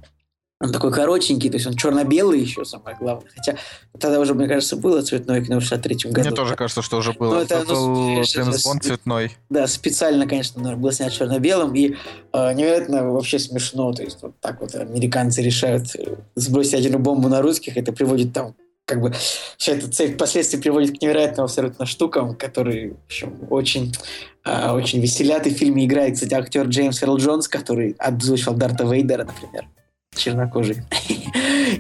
Он такой коротенький, то есть он черно-белый еще, самое главное. Хотя тогда уже, мне кажется, было цветное кино в 63-м году. Мне тоже кажется, что уже было. Ну, это, Это ну, был Джеймс Бонд цветной. Да, специально, конечно, было снято черно-белым, и э, невероятно вообще смешно, то есть вот так вот американцы решают э, сбросить ядерную бомбу на русских, это приводит там как бы вся эта цель впоследствии приводит к невероятным абсолютно штукам, которые, в общем, очень, э, очень веселят. И в фильме играет, кстати, актер Джеймс Эрл Джонс, который озвучивал Дарта Вейдера, например, чернокожий.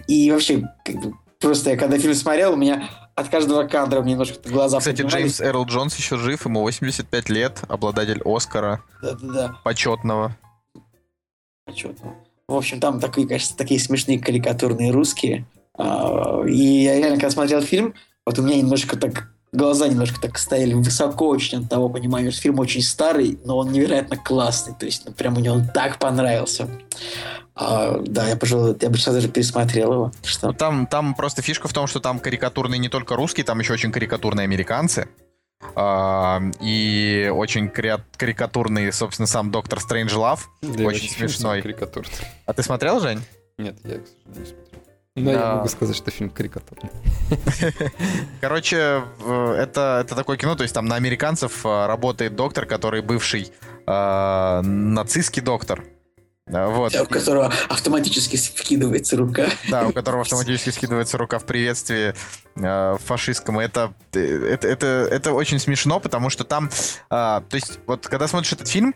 И вообще, как бы, просто я когда фильм смотрел, у меня от каждого кадра мне немножко глаза Кстати, поднимались. Джеймс Эрл Джонс еще жив, ему 85 лет, обладатель Оскара Да-да-да. почетного. Почетно. В общем, там такие, конечно, такие смешные карикатурные русские. А, И я реально, когда смотрел фильм, вот у меня немножко так глаза немножко так стояли высоко очень от того понимания, что фильм очень старый, но он невероятно классный. То есть, ну, прям мне он так понравился. А, да, я, пожалуй, я бы сейчас даже пересмотрел его. Ну, Что? Там, там просто фишка в том, что там карикатурные не только русские, там еще очень карикатурные американцы. А, и очень кри- карикатурный, собственно, сам доктор Стрэндж Лав. Да, Очень смешной. А ты смотрел, Жень? Нет, я, к сожалению, не смотрел. Но я Да. могу сказать, что фильм карикатурный. Короче, это, это такое кино, то есть там на американцев а, работает доктор, который бывший а, нацистский доктор. Вот. У которого автоматически скидывается рука. Да, у которого автоматически скидывается рука в приветствии э, фашистскому. Это, э, это, это, это очень смешно, потому что там, а, то есть, вот когда смотришь этот фильм,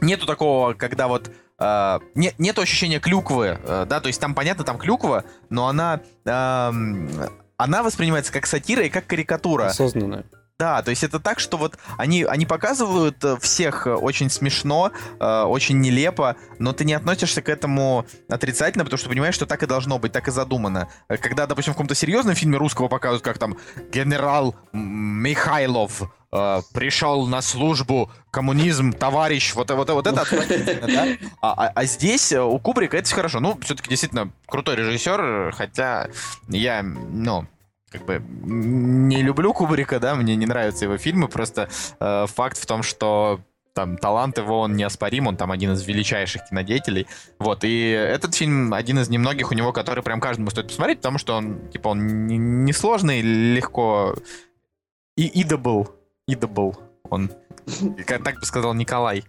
нету такого, когда вот а, не, нету ощущения клюквы, э, да, то есть там понятно, там клюква, но она ам, она воспринимается как сатира и как карикатура. Осознанно. Да, то есть это так, что вот они, они показывают э, всех э, очень смешно, э, очень нелепо, но ты не относишься к этому отрицательно, потому что понимаешь, что так и должно быть, так и задумано. Э, Когда, допустим, в каком-то серьезном фильме русского показывают, как там генерал Михайлов э, пришел на службу, коммунизм, товарищ, вот, вот, вот это отвратительно, да? А, а- а здесь э, у Кубрика это всё хорошо. Ну, все-таки действительно крутой режиссер, хотя я, ну, как бы не люблю Кубрика, да, мне не нравятся его фильмы, просто э, факт в том, что там талант его, он неоспорим, он там один из величайших кинодеятелей, вот, и этот фильм один из немногих у него, который прям каждому стоит посмотреть, потому что он, типа, он не- несложный, легко и идабл, идабл, он, как так бы сказал Николай,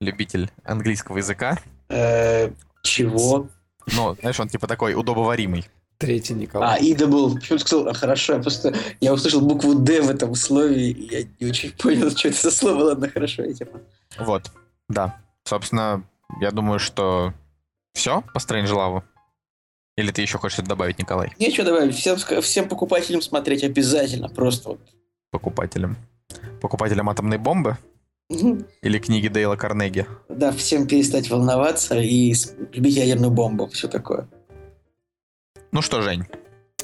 любитель английского языка, Э, Чего? но, знаешь, он типа такой удобоваримый. Третий А, Николай. Ида был. Почему ты сказал? А, хорошо, я просто... Я услышал букву «Д» в этом слове, и я не очень понял, что это за слово. Ладно, хорошо, я типа... Вот, да. Собственно, я думаю, что все по Стрэнджлаву. Или ты еще хочешь что-то добавить, Николай, Нечего добавить. Всем, всем покупать фильм смотреть обязательно. Просто вот. покупателям? Покупателям атомной бомбы? Или книги Дейла Карнеги? Да, всем перестать волноваться и любить ядерную бомбу. Все такое. Ну что, Жень,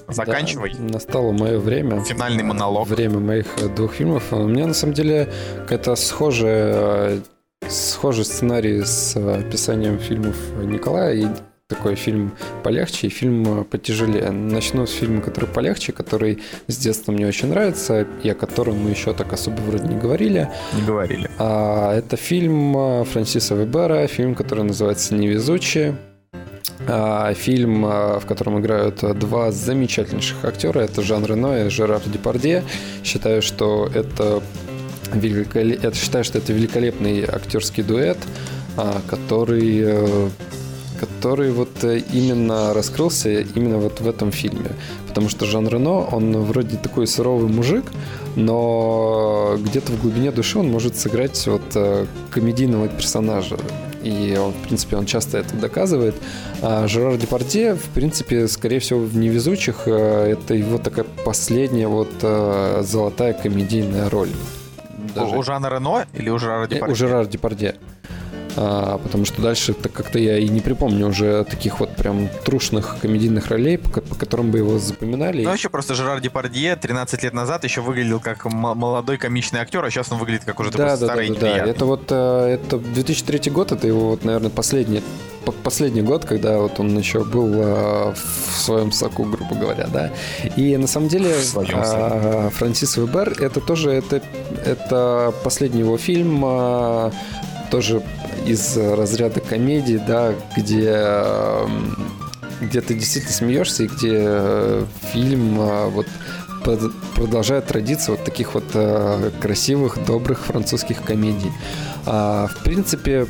заканчивай. Да, настало мое время. Финальный монолог. Время моих э, двух фильмов. У меня на самом деле какая-то схожая, э, схожий сценарий с э, описанием фильмов Николая и такой фильм полегче и фильм э, потяжелее. Начну с фильма, который полегче, который с детства мне очень нравится, и о котором мы еще так особо вроде не говорили. Не говорили. А, Это фильм э, Франсиса Вебера, фильм, который называется «Невезучие». А, Фильм, э, в котором играют два замечательнейших актера. Это Жан Рено и Жерар Депардье. Считаю, что это великолеп... я считаю, что это великолепный актерский дуэт, а, который который вот э, именно раскрылся именно вот в этом фильме. Потому что Жан Рено, он вроде такой суровый мужик, но где-то в глубине души он может сыграть вот э, комедийного персонажа. И он, в принципе, он часто это доказывает. А Жерар Депардье, в принципе, скорее всего, в «Невезучих» э, это его такая последняя вот золотая комедийная роль. Даже... У, у Жана Рено или у Жерара Депардье? У Жерара Депардье. А, потому что дальше так как-то я и не припомню уже таких вот прям трушных комедийных ролей, по, по которым бы его запоминали. Ну, еще просто Жерар Депардье 13 лет назад еще выглядел как молодой комичный актер, а сейчас он выглядит как уже да, такой да, старый да, да, да. Это вот э, это 2003 год, это его вот, наверное, последний последний год, когда вот он еще был э, в своем соку, грубо говоря, да. И на самом деле э, Франсис Вебер это тоже это это последний его фильм э, тоже из разряда комедий, да, где где ты действительно смеешься и где э, фильм э, вот продолжает традицию вот таких вот э, красивых, добрых французских комедий. А, в принципе,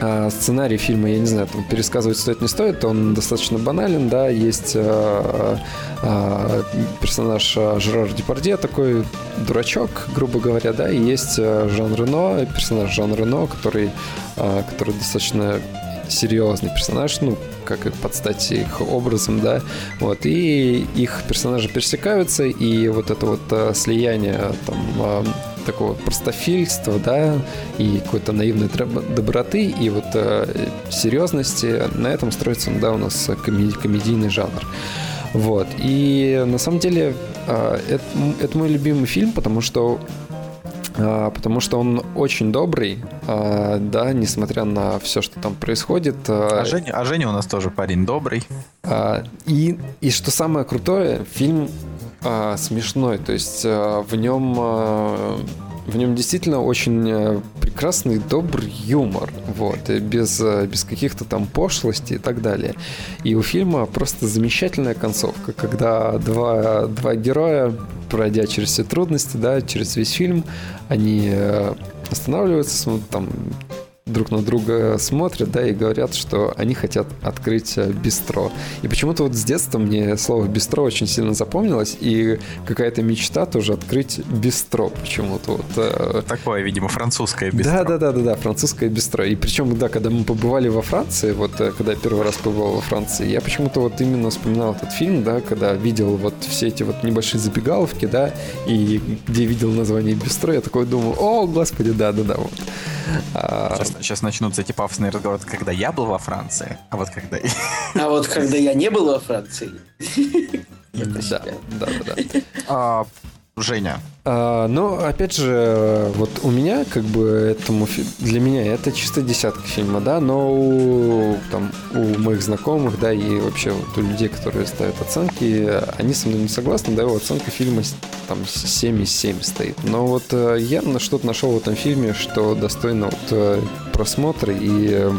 а, сценарий фильма, я не знаю, там пересказывать стоит не стоит, он достаточно банален, да, есть а, а, персонаж Жерар Депардье, такой дурачок, грубо говоря, да, и есть Жан Рено, персонаж Жан Рено, который, который достаточно серьезный персонаж, ну, как и под стать их образом, да, вот, и их персонажи пересекаются, и вот это вот слияние там такого простофильства, да, и какой-то наивной доброты, и вот э, серьезности, на этом строится, да, у нас комеди комедийный жанр. Вот. И на самом деле э, это, это мой любимый фильм, потому что э, потому что он очень добрый, э, да, несмотря на все, что там происходит. А Женя, а Женя у нас тоже парень добрый. И, и что самое крутое, фильм а, смешной. То есть а, в нем а, в нем действительно очень э, прекрасный, добрый юмор, вот, без, э, без каких-то там пошлостей и так далее. И у фильма просто замечательная концовка, когда два, два героя, пройдя через все трудности, да, через весь фильм, они э, останавливаются, там друг на друга смотрят, да, и говорят, что они хотят открыть э, бистро. И почему-то вот с детства мне слово бистро очень сильно запомнилось, и какая-то мечта тоже открыть бистро почему-то. Вот, э, Такое, видимо, французское бистро. Да, да, да, да, да, французское бистро. И причем, да, когда мы побывали во Франции, вот э, когда я первый раз побывал во Франции, я почему-то вот именно вспоминал этот фильм, да, когда видел вот все эти вот небольшие забегаловки, да, и где видел название бистро, я такой думал, о, господи, да, да, да, вот. Сейчас, сейчас начнутся эти пафосные разговоры, когда я был во Франции, а вот когда... А вот когда я не был во Франции... Да, да, да. Женя. А, ну, опять же, вот у меня, как бы, этому для меня это чисто десятка фильма, да, но у, там, у моих знакомых, да, и вообще вот у людей, которые ставят оценки, они со мной не согласны, да, его оценка фильма там 7 из 7 стоит. Но вот э, я что-то нашел в этом фильме, что достойно вот э, просмотра и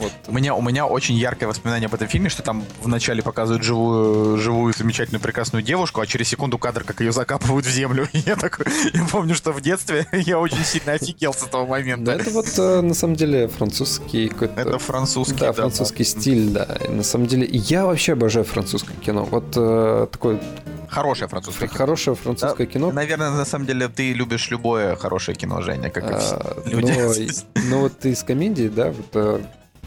вот. У меня, у меня очень яркое воспоминание об этом фильме, что там вначале показывают живую, живую, замечательную, прекрасную девушку, а через секунду кадр, как ее закапывают в землю. И я такой, я помню, что в детстве я очень сильно офигел с этого момента. Да, это вот э, на самом деле французский какой-то... Это французский, да. французский да. стиль, да. И на самом деле я вообще обожаю французское кино. Вот э, такой Хорошее французское кино. Хорошее французское да, кино. Наверное, на самом деле ты любишь любое хорошее кино, Женя, как и а, люди. Но, но вот ты из комедии, да, вот э,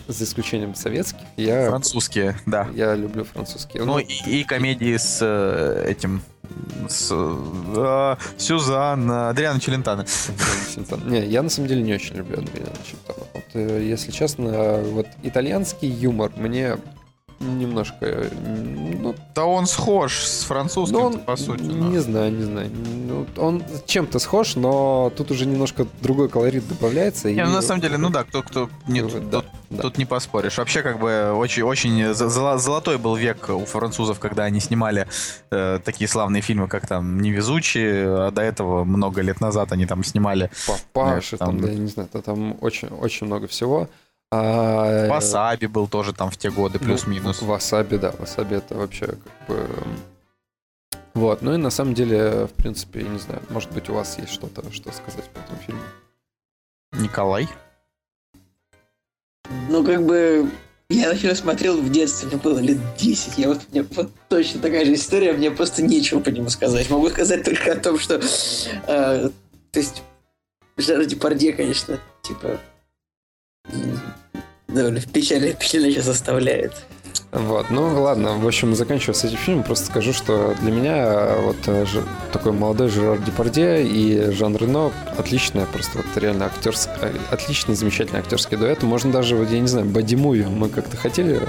за исключением советских. Я, Французские, да. Я люблю французские. Ну, ну и, и комедии с э, этим с э, Сюзан, Адриана Челентано. Не, я на самом деле не очень люблю Адриана Челентано. Вот, э, если честно, вот итальянский юмор мне немножко... Ну, да он схож с французским, ну, он, по сути. Но. Не знаю, не знаю. Ну, он чем-то схож, но тут уже немножко другой колорит добавляется. Не, и... ну, на самом деле, ну да, кто, кто не, да, тут, да. тут не поспоришь. Вообще, как бы, очень, очень золотой был век у французов, когда они снимали э, такие славные фильмы, как там «Невезучие», а до этого много лет назад они там снимали... Папаши, э, там, там, да, я не знаю, там очень, очень много всего. А, Васаби был тоже там в те годы, ну, плюс-минус. Ну, Васаби, да, Васаби это вообще как бы... Вот, ну и на самом деле, в принципе, я не знаю, может быть, у вас есть что-то, что сказать по этому фильму? Николай? Ну, как бы, Я на фильм смотрел в детстве, мне было лет 10. Я вот, мне вот точно такая же история, мне просто нечего по нему сказать. Могу сказать только о том, что... Э, то есть, Жерар Депардье, конечно, типа... Довольно печально, печально сейчас оставляет. Вот, ну ладно, в общем, заканчивая с этим фильмом, просто скажу, что для меня э, вот э, ж, такой молодой Жерар Депардье и Жан Рено отличная, просто вот реально актерский, э, отличный, замечательный актерский дуэт. Можно даже, вот, я не знаю, боди-муви мы как-то хотели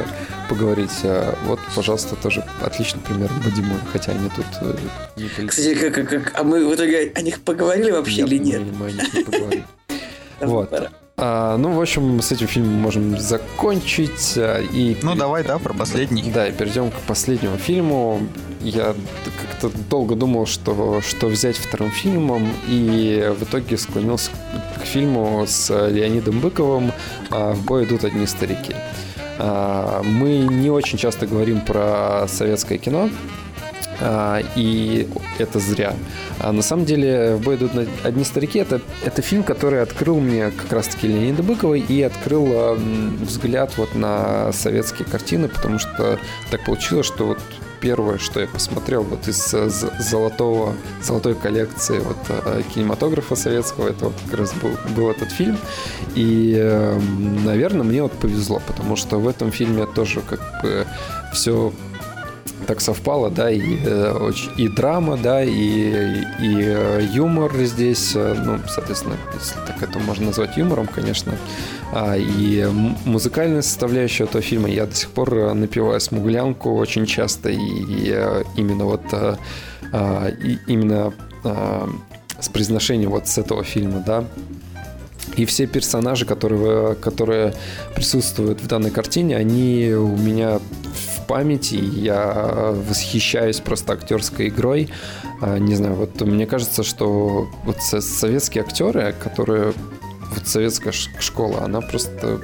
поговорить, а вот, пожалуйста, тоже отличный пример боди-муви, хотя они тут не Кстати, как, как, как, а мы в итоге о них поговорили вообще нет, или нет? Мы, мы о них не поговорили. Вот. А, ну, в общем, с этим фильмом можем закончить. А, и... Ну, давай, да, про последний. Да, и перейдем к последнему фильму. Я как-то долго думал, что, что взять вторым фильмом, и в итоге склонился к фильму с Леонидом Быковым а, «В бой идут одни старики». Мы не очень часто говорим про советское кино, а, и это зря. А на самом деле «В бой идут одни старики» это, это фильм, который открыл мне как раз-таки Леонида Быкова и открыл э, взгляд вот на советские картины, потому что так получилось, что вот первое, что я посмотрел вот из золотого, золотой коллекции вот, э, кинематографа советского, это вот как раз был, был этот фильм. И, э, наверное, мне вот повезло, потому что в этом фильме тоже как бы все так совпало, да, и, э, и драма, да, и, и э, юмор здесь, э, ну, соответственно, если так это можно назвать юмором, конечно, а, и музыкальная составляющая этого фильма, я до сих пор напиваю смуглянку очень часто, и, и именно вот а, и именно а, с произношением вот с этого фильма, да, и все персонажи, которые, которые присутствуют в данной картине, они у меня памяти, я восхищаюсь просто актерской игрой. А, не знаю, вот мне кажется, что вот советские актеры, которые вот советская школа, она просто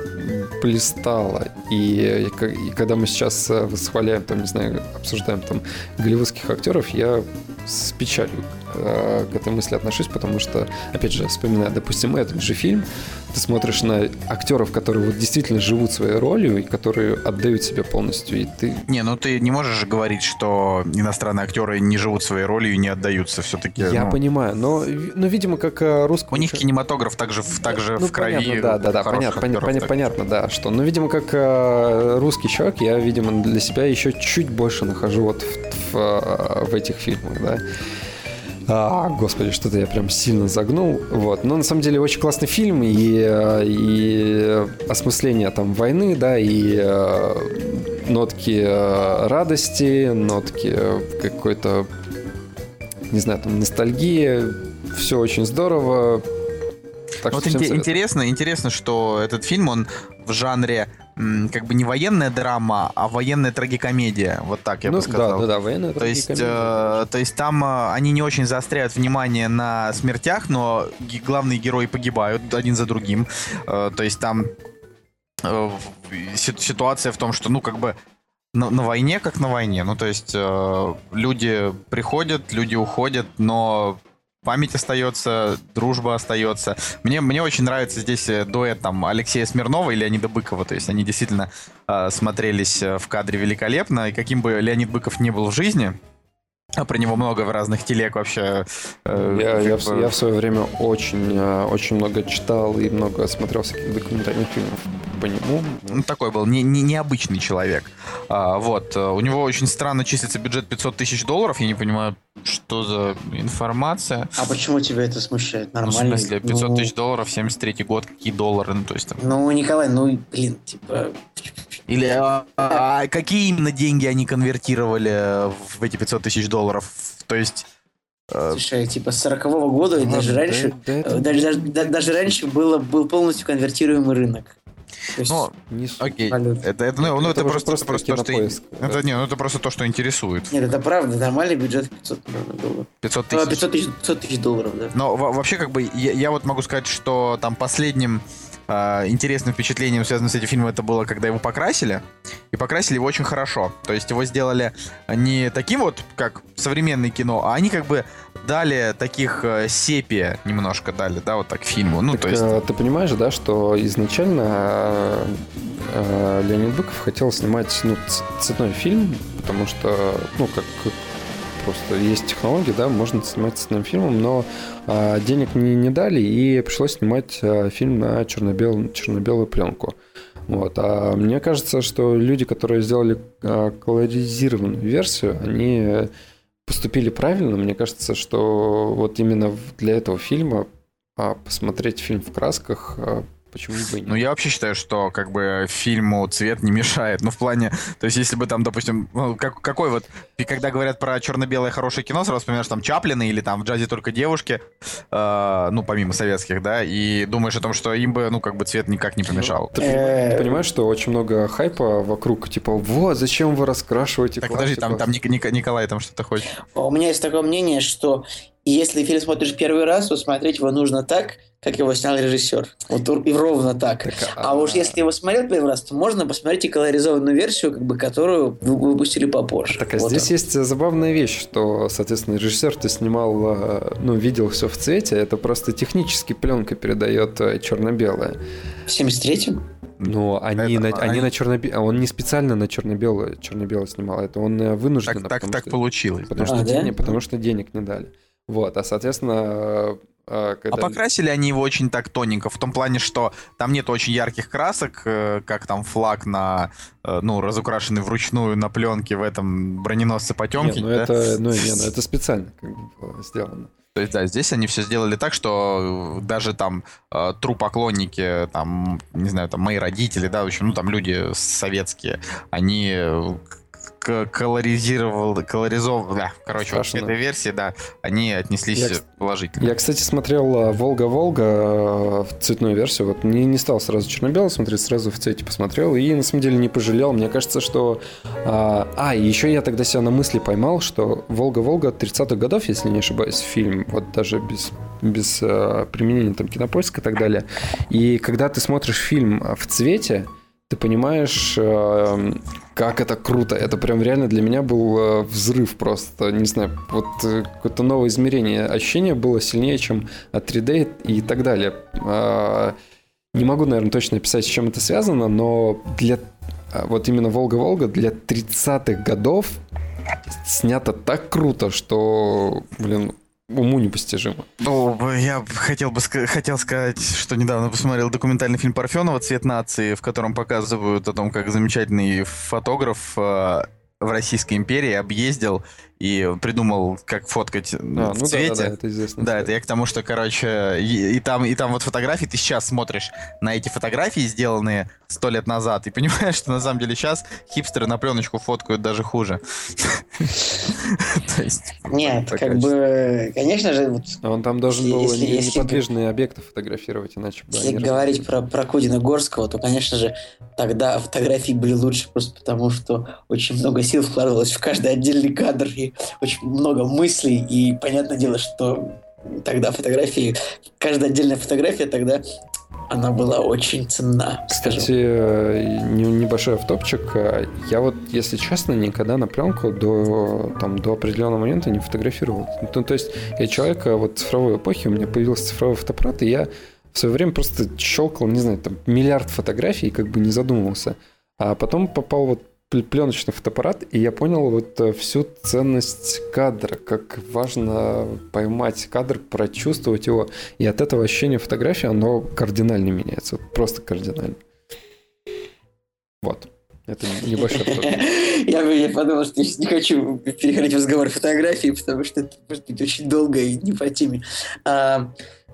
блистала. И, и когда мы сейчас восхваляем, там, не знаю, обсуждаем там голливудских актеров, я с печалью э, к этой мысли отношусь, потому что, опять же, вспоминая, допустим, этот же фильм, ты смотришь на актеров, которые вот действительно живут своей ролью и которые отдают себя полностью, и ты... Не, ну ты не можешь же говорить, что иностранные актеры не живут своей ролью и не отдаются все-таки. Я ну... понимаю, но, но, видимо, как э, русский... У них кинематограф также, также ну, в крови. Понятно, да, да, да, понятно, понятно, понятно, да, что, ну, видимо, как э, русский человек, я, видимо, для себя еще чуть больше нахожу вот в, в, в этих фильмах, да. А, господи, что-то я прям сильно загнул. Вот. Но на самом деле очень классный фильм и, и осмысление там войны, да, и э, нотки э, радости, нотки какой-то, не знаю, там ностальгии. Все очень здорово. Так вот ин- интересно, интересно, что этот фильм, он в жанре как бы не военная драма, а военная трагикомедия. Вот так я ну, бы сказал. Да, да, да, военная то есть, э, то есть там э, они не очень заостряют внимание на смертях, но главные герои погибают один за другим. Э, то есть там э, ситуация в том, что, ну, как бы на, на войне как на войне. Ну, то есть э, люди приходят, люди уходят, но память остается, дружба остается. Мне, мне очень нравится здесь э, дуэт там Алексея Смирнова и Леонида Быкова. То есть они действительно э, смотрелись в кадре великолепно. И каким бы Леонид Быков не был в жизни, а про него много в разных телег вообще. Э, я, я, бы... в, я в свое время очень, э, очень много читал и много смотрел всяких документальных фильмов по нему. Ну, такой был не, не, необычный человек. А, вот. Э, у него очень странно числится бюджет 500 тысяч долларов. Я не понимаю, что за информация. А почему тебя это смущает? Нормально. Ну, в смысле, 500 ну... тысяч долларов, 73 год, какие доллары? Ну, то есть там... Ну, Николай, ну, блин, типа... Или а, а, какие именно деньги они конвертировали в эти 500 тысяч долларов? То есть... Э, Слушай, типа с 40 -го года и даже да, раньше, да, это... даже, даже, даже раньше было, был полностью конвертируемый рынок. Ну, не окей. Это, это, ну, ну, это, это просто, просто, просто то, что... Это, не, ну, это просто то, что интересует. Нет, это правда. Нормальный бюджет 500 долларов. 500 тысяч? 500 тысяч, 500 тысяч долларов, да. Но вообще, как бы, я, я вот могу сказать, что там последним э, интересным впечатлением, связанным с этим фильмом, это было, когда его покрасили. и покрасили его очень хорошо. То есть его сделали не таким вот, как современное кино, а они как бы дали таких э, сепия немножко дали, да, вот так фильму. Ну, Так, то есть... э, ты понимаешь, да, что изначально э, э, Леонид Быков хотел снимать ну, цветной фильм, потому что, ну, как просто есть технологии, да, можно снимать цветным фильмом, но э, денег не, не дали, и пришлось снимать э, фильм на черно-бел, черно-белую пленку. Вот. А мне кажется, что люди, которые сделали э, колоризированную версию, они поступили правильно. Мне кажется, что вот именно для этого фильма а, посмотреть фильм в красках, а, почему бы и нет. Ну, я вообще считаю, что как бы фильму цвет не мешает. Ну, в плане, то есть, если бы там, допустим, ну, как, какой вот, и когда говорят про черно-белое хорошее кино, сразу вспоминаешь там Чаплина или там в джазе только девушки, э, ну, помимо советских, да, и думаешь о том, что им бы, ну, как бы цвет никак не помешал. Ты, понимаешь, Э, ты понимаешь, что очень много хайпа вокруг, типа, вот, зачем вы раскрашиваете Так, подожди, там, классику?» там Ник- Ник- Николай там что-то хочет. У меня есть такое мнение, что если фильм смотришь первый раз, то смотреть его нужно так, как его снял режиссер. Вот и ровно так. Так, А уж если его смотрел первый раз, то можно посмотреть и колоризованную версию, как бы, которую вы выпустили попозже. Так, а Вот здесь он. есть забавная вещь, что, соответственно, режиссер-то снимал, э, ну, видел все в цвете, это просто технически пленка передает черно-белое. В 73-м? Но они, Это- на, они они- на черно-белое, он не специально на черно-белое, черно-белое снимал, это он э, вынужденно. Так, так, так что- получилось. Потому, да. что А, да? денег, потому что денег не дали. Вот, а соответственно, э, А когда... покрасили они его очень так тоненько, в том плане, что там нет очень ярких красок, э, как там флаг на, э, ну, разукрашенный вручную на пленке в этом броненосце Не, Потемкин. ну да? это, ну, не, ну это специально как бы сделано. То есть, да, здесь они все сделали так, что э, даже там э, тру поклонники, там, не знаю, там мои родители, да, в общем, ну там люди советские, они э, колоризировал, колоризовал, да, короче, вот Страшно. этой версии, да, они отнеслись Я, положительно. Я, кстати, смотрел э, «Волга-Волга» э, в цветную версию. Вот не, не стал сразу черно-белый смотреть, сразу в цвете посмотрел. И на самом деле не пожалел. Мне кажется, что... А, а, и еще я тогда себя на мысли поймал, что «Волга-Волга» 30-х годов, если не ошибаюсь, фильм, вот даже без, без применения там кинопоиска и так далее. И когда ты смотришь фильм в цвете, ты понимаешь, э, как это круто. Это прям реально для меня был э, взрыв просто. Не знаю, вот э, какое-то новое измерение. Ощущение было сильнее, чем от 3D и так далее. А, Не могу, наверное, точно описать, с чем это связано, но для а, вот именно Волга-Волга для 30-х годов снято так круто, что, блин, уму непостижимо. Ну, я хотел бы хотел сказать, что недавно посмотрел документальный фильм Парфенова «Цвет нации», в котором показывают о том, как замечательный фотограф э, в Российской империи объездил и придумал, как фоткать А, в ну да, цвете. да, да, это известно. Да, это я к тому, что, короче, и, и там, и там вот фотографии, ты сейчас смотришь на эти фотографии, сделанные сто лет назад, и понимаешь, что на самом деле сейчас хипстеры на пленочку фоткают даже хуже. То есть... Нет, как бы, конечно же, вот А Он там должен Если- был неподвижные объекты фотографировать, иначе бы Если говорить про, про Кудина Горского, то, конечно же, тогда фотографии были лучше просто потому, что очень много сил вкладывалось в каждый отдельный кадр и очень много мыслей. И понятное дело, что тогда фотографии, каждая отдельная фотография тогда, она была очень ценна, скажем. Кстати, э, не- небольшой автопчик. Э, Я вот, если честно, никогда на пленку до, там, до определенного момента не фотографировал. Ну, то есть я человек э, вот цифровой эпохи, у меня появился цифровой фотоаппарат, и я в свое время просто щелкал, не знаю, там миллиард фотографий и как бы не задумывался. А потом попал вот пленочный фотоаппарат, и я понял вот э, всю ценность кадра, как важно поймать кадр, прочувствовать его. И от этого ощущение фотографии, оно кардинально меняется. Просто кардинально. Вот. Это небольшой. Я, я подумал, что я не хочу переходить в разговор о фотографии, потому что это может быть очень долго и не по теме. А,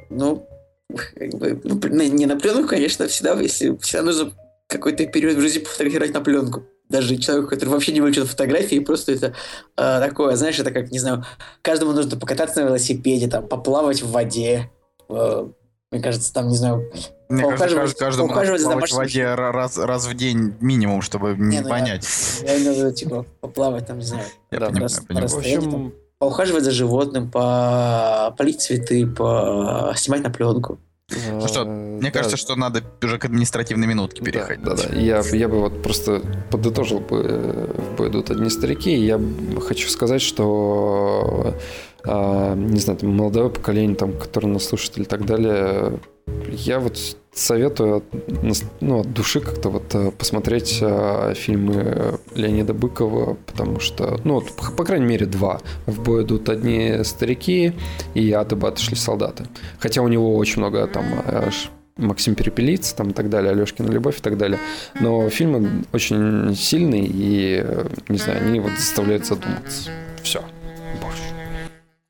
ну, ну, не на пленку, конечно, всегда, если всегда нужно какой-то период в жизни пофотографировать на пленку. Даже человеку, который вообще не влечет фотографии, просто это а, такое, знаешь, это как, не знаю, каждому нужно покататься на велосипеде, там, поплавать в воде. Э, Мне кажется, там, не знаю, Мне кажется, каждому надо поухаживать за плавать в домашним воде ра- раз, раз в день минимум, чтобы не Не, ну я- понять. я имею в виду, типа, поплавать там, не знаю, Я Да, понимаю, раз- я понимаю. раз- В общем, поухаживать за животным, по полить цветы, по снимать на пленку. Ну что, Э, мне да, кажется, что надо уже к административной минутке Да, переходить. Да, да. Я, я бы вот просто подытожил бы э, бой идут одни старики. Я хочу сказать, что не знаю, там, молодое поколение, там, которое нас слушает и так далее, я вот советую ну, от души как-то вот э, посмотреть э, фильмы Леонида Быкова, потому что, ну, вот, по, крайней мере, два. В бой идут одни старики, и от и баты шли солдаты. Хотя у него очень много там э, ш- Максим Перепелиц там и так далее, Алешкина любовь и так далее. Но фильмы очень сильные и, э, не знаю, они вот заставляют задуматься. Все. Больше.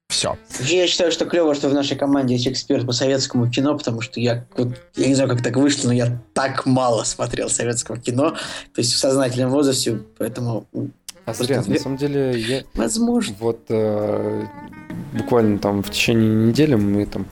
Все. Я считаю, что клево, что в нашей команде есть эксперт по советскому кино, потому что я, вот, я не знаю, как так вышло, но я так мало смотрел советского кино, то есть в сознательном возрасте, поэтому, А зря, на самом деле, я возможно. вот э, буквально там в течение недели мы там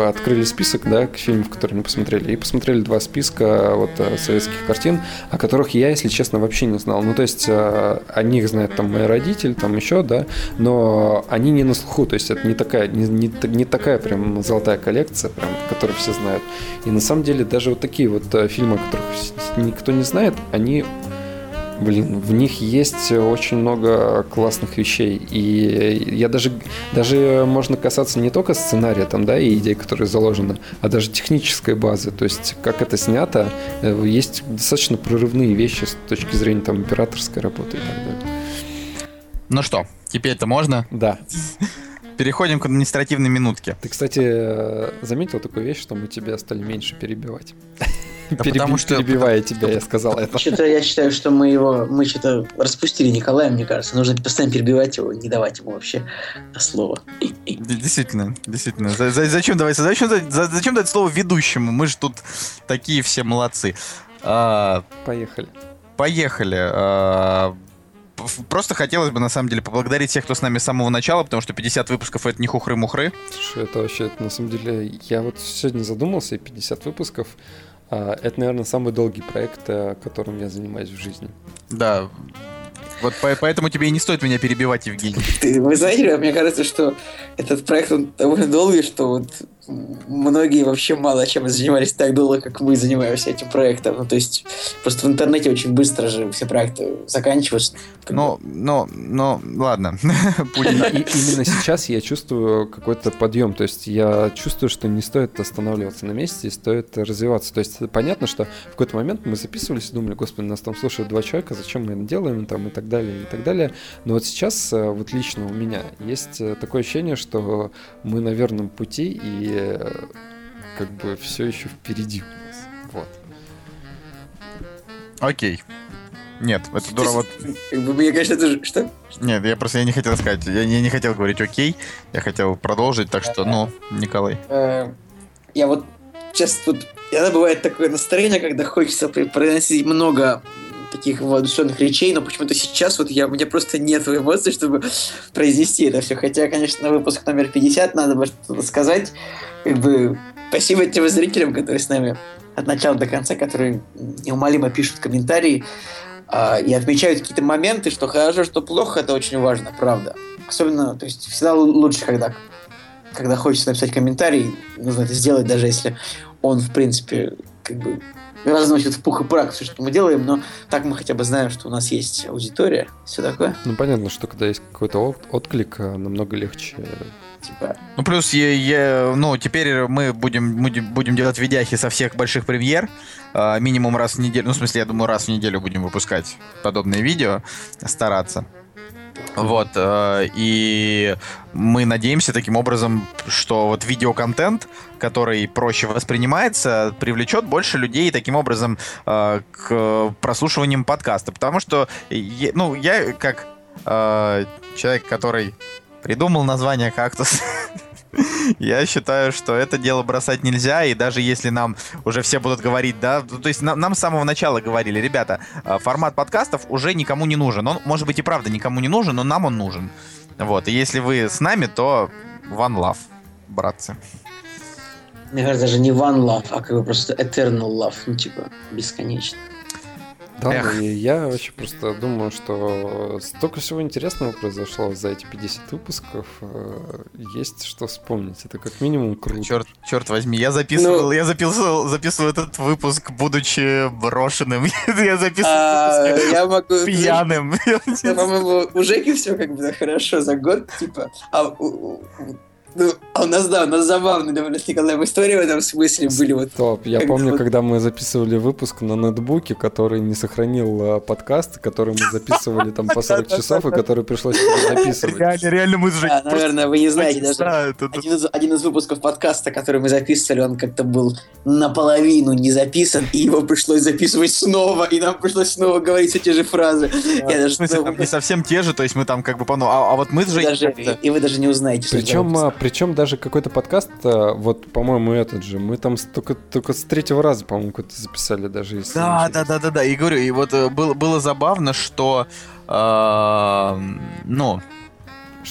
открыли список, да, к фильмам, которые мы посмотрели, и посмотрели два списка вот э, советских картин, о которых я, если честно, вообще не знал. Ну, то есть э, о них знают там мои родители, там еще, да, но они не на слуху, то есть это не такая, не, не, не такая прям золотая коллекция, прям, которую все знают. И на самом деле даже вот такие вот э, фильмы, о которых никто не знает, они Блин, в них есть очень много классных вещей. И я даже, даже можно касаться не только сценария там, да, и идей, которые заложены, а даже технической базы. То есть, как это снято, э, есть достаточно прорывные вещи с точки зрения там операторской работы и так далее. Ну что, теперь-то можно? Да. Переходим к административной минутке. Ты, кстати, э, заметил такую вещь, что мы тебя стали меньше перебивать. Да Переби- потому что- Перебивая тебя, я сказал это. Что-то я считаю, что мы его, мы что-то распустили Николая, мне кажется. Нужно постоянно перебивать его, не давать ему вообще слово. Действительно, действительно. За- за- зачем давать, зачем, за- зачем дать слово ведущему? Мы же тут такие все молодцы. А, Поехали. поехали. А, просто хотелось бы, на самом деле, поблагодарить всех, кто с нами с самого начала, потому что 50 выпусков — это не хухры-мухры. Слушай, это вообще, это на самом деле, я вот сегодня задумался, и 50 выпусков, это, наверное, самый долгий проект, э, которым я занимаюсь в жизни. Да. Вот по- поэтому тебе и не стоит меня перебивать, Евгений. Ты, вы знаете, мне кажется, что этот проект он довольно долгий, что вот многие вообще мало чем занимались так долго, как мы занимаемся этим проектом. Ну, то есть просто в интернете очень быстро же все проекты заканчиваются. Ну, ну, ну, ладно. Именно сейчас я чувствую какой-то подъем, то есть я чувствую, что не стоит останавливаться на месте, стоит развиваться. То есть понятно, что в какой-то момент мы записывались и думали, господи, нас там слушают два человека, зачем мы это делаем, там, и так далее, и так далее. Но вот сейчас, э, вот лично у меня, есть э, такое ощущение, что мы на верном пути, и э, как бы все еще впереди у нас. Вот. Окей. Нет, это здорово. Как бы мне кажется, это же... Что? Нет, я просто я не хотел сказать. Я не, не хотел говорить окей. Я хотел продолжить, так что, ну, Николай. Э, Я вот сейчас тут... Иногда бывает такое настроение, когда хочется произносить много таких воодушевленных речей, но почему-то сейчас вот я, у меня просто нет эмоций, чтобы произнести это все. Хотя, конечно, выпуск номер 50 надо бы что-то сказать. Как бы спасибо тем зрителям, которые с нами от начала до конца, которые неумолимо пишут комментарии а, и отмечают какие-то моменты, что хорошо, что плохо, это очень важно, правда. Особенно, то есть всегда лу- лучше, когда когда хочется написать комментарий, нужно это сделать, даже если он, в принципе, как бы разносит в пух и прах все, что мы делаем, но так мы хотя бы знаем, что у нас есть аудитория, все такое. Ну, понятно, что когда есть какой-то от- отклик, э, намного легче Типа, Ну, плюс, я, я- ну, теперь мы будем, будем, будем делать видяхи со всех больших премьер. а, минимум раз в неделю. Ну, в смысле, я думаю, раз в неделю будем выпускать подобные видео. Стараться. Вот, э, и мы надеемся таким образом, что вот видеоконтент, который проще воспринимается, привлечет больше людей таким образом э, к прослушиваниям подкаста. Потому что, ну, я как э, человек, который придумал название «Кактус», я считаю, что это дело бросать нельзя, и даже если нам уже все будут говорить, да, ну, то есть нам, нам с самого начала говорили, ребята, э, формат подкастов уже никому не нужен. Он, может быть, и правда никому не нужен, но нам он нужен. Вот, и если вы с нами, то one love, братцы. мне кажется, даже не one love, а как бы просто eternal love, ну, типа, бесконечно. Да, Эх. и я вообще просто думаю, что столько всего интересного произошло за эти 50 выпусков. э, Есть что вспомнить. Это как минимум круто. Черт, черт возьми, я записывал, Ну- я записывал, записывал этот выпуск, будучи брошенным. я записывал А, выпуск я могу... пьяным. По-моему, у Жеки все как бы хорошо за год, типа. А у, у- у- ну, а у нас, да, у нас забавные довольно с Николаем истории в этом смысле были. Вот Стоп, я помню, вот- когда мы записывали выпуск на ноутбуке, который не сохранил э, подкаст, который мы записывали там по 40 часов, и который пришлось записывать. Реально, реально мы А, наверное, вы не знаете даже. Один из, один из выпусков подкаста, который мы записывали, он как-то был наполовину не записан, и его пришлось записывать снова, и нам пришлось снова говорить все те же фразы. Я В даже, смысле, там не совсем те же, то есть мы там как бы, по- ну, а а вот мы с и, вы даже не узнаете, что Причем, это а, причем даже какой-то подкаст, а, вот, по-моему, этот же, мы там только, только с третьего раза, по-моему, какой-то записали даже. если Да, да, да, да, да. И говорю, и вот э, было, было забавно, что э, ну,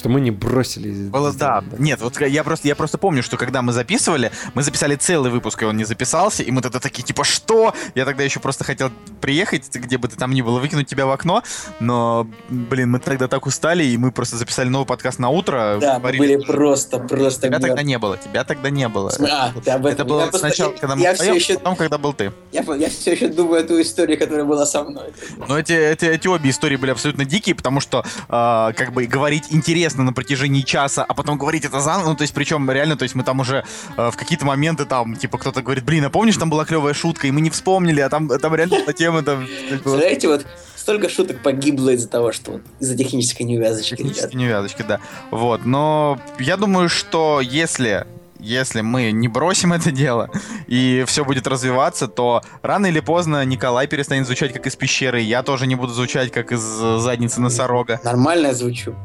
Что мы не бросили. было, да. Нет, вот я просто, я просто помню, что когда мы записывали, мы записали целый выпуск, и он не записался, и мы тогда такие, типа, что? Я тогда еще просто хотел приехать, где бы ты там ни было, выкинуть тебя в окно, но, блин, мы тогда так устали, и мы просто записали новый подкаст на утро. Да, мы говорили, были просто, просто... Тебя тогда мертвы. не было, тебя тогда не было. А, ты об этом. Это было Я просто- сначала, я- когда мы я вдвоем, все еще, потом, когда был ты. я, я все еще думаю эту историю, которая была со мной. Но эти, эти, эти обе истории были абсолютно дикие, потому что э, как бы говорить интересно на протяжении часа, а потом говорить это заново, ну то есть причем реально, то есть мы там уже э, в какие-то моменты там, типа кто-то говорит, блин, а помнишь, там была клевая шутка, и мы не вспомнили, а там, там реально была тема там... Представляете, вот столько шуток погибло из-за того, что вот из-за технической неувязочки, ребят. Технические невязочки, да. Вот, но я думаю, что если если мы не бросим это дело и все будет развиваться, то рано или поздно Николай перестанет звучать как из пещеры, я тоже не буду звучать как из э, задницы носорога. Нормально я звучу.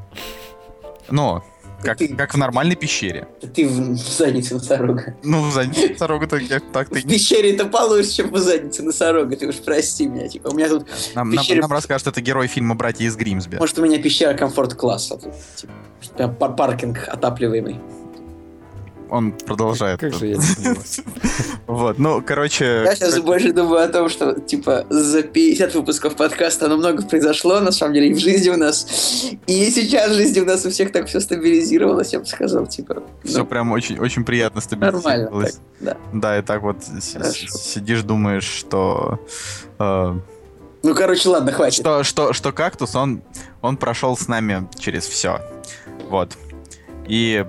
Ну, как, Ты- как в нормальной пещере. Ты в заднице носорога. Ну, в заднице носорога так, так ты... В пещере это получше, чем в заднице носорога. Ты уж прости меня. Типа, у меня тут... Нам, нам, пещере- нам расскажет, это герой фильма «Братья из Гримсби». Может, у меня пещера комфорт-класса. Типа, паркинг отапливаемый. Он продолжает. Как же я. Вот, ну, короче... Я сейчас больше думаю о том, что, типа, за 50 выпусков подкаста оно много произошло, на самом деле, и в жизни у нас. И сейчас в жизни у нас у всех так все стабилизировалось, я бы сказал, типа. Все ну, прям очень, очень приятно нормально. стабилизировалось. так, да. Да, и так вот сидишь, думаешь, что... э, Ну, короче, ладно, хватит. что, что, что кактус, он, он прошел с нами через все. Вот. И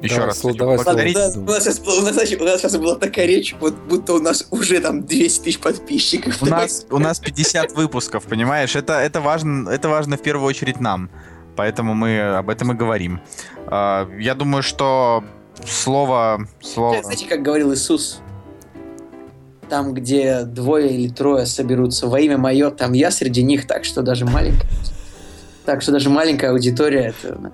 еще раз слово- хочу давай поблагодарить. у, нас, у, нас сейчас, была- у, нас, у нас сейчас была такая речь, вот будто у нас уже там 200 тысяч подписчиков. У нас, у нас 50 выпусков, понимаешь? Это, это, важно, это важно в первую очередь нам. Поэтому мы об этом и говорим. А, Я думаю, что слово... слово... Знаете, как говорил Иисус? Там, где двое или трое соберутся во имя мое, там я среди них, так что даже маленькая... Так что даже маленькая аудитория это...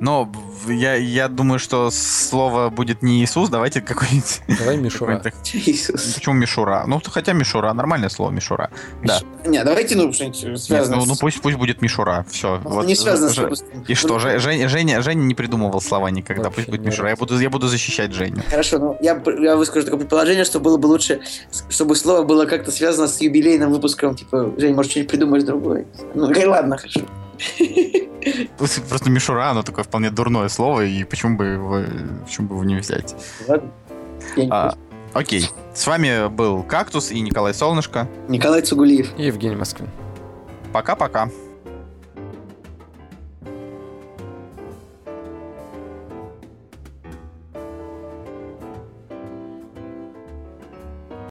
Но я, я думаю, что слово будет не Иисус, давайте какой-нибудь... Давай Мишура. Иисус. Почему Мишура? Ну, хотя Мишура, нормальное слово Мишура. Да. Не, давайте, ну, что-нибудь Нет, связанное ну, ну пусть, пусть будет Мишура. Все. Ну, не связано с. И что, Же- Жень- Женя, Женя не придумывал слова никогда. Вообще Пусть будет Мишура. Я буду, я буду защищать Женю. Хорошо, ну я, я выскажу такое предположение, что было бы лучше, чтобы слово было как-то связано с юбилейным выпуском. Типа, Жень, может, что-нибудь придумаешь другое. Ну, ладно, хорошо. Просто просто Мишура, оно такое вполне дурное слово, и почему бы его, почему бы его не взять? А, окей. С вами был Кактус и Николай Солнышко. Николай Цугулиев. И Евгений Москвин. Пока-пока.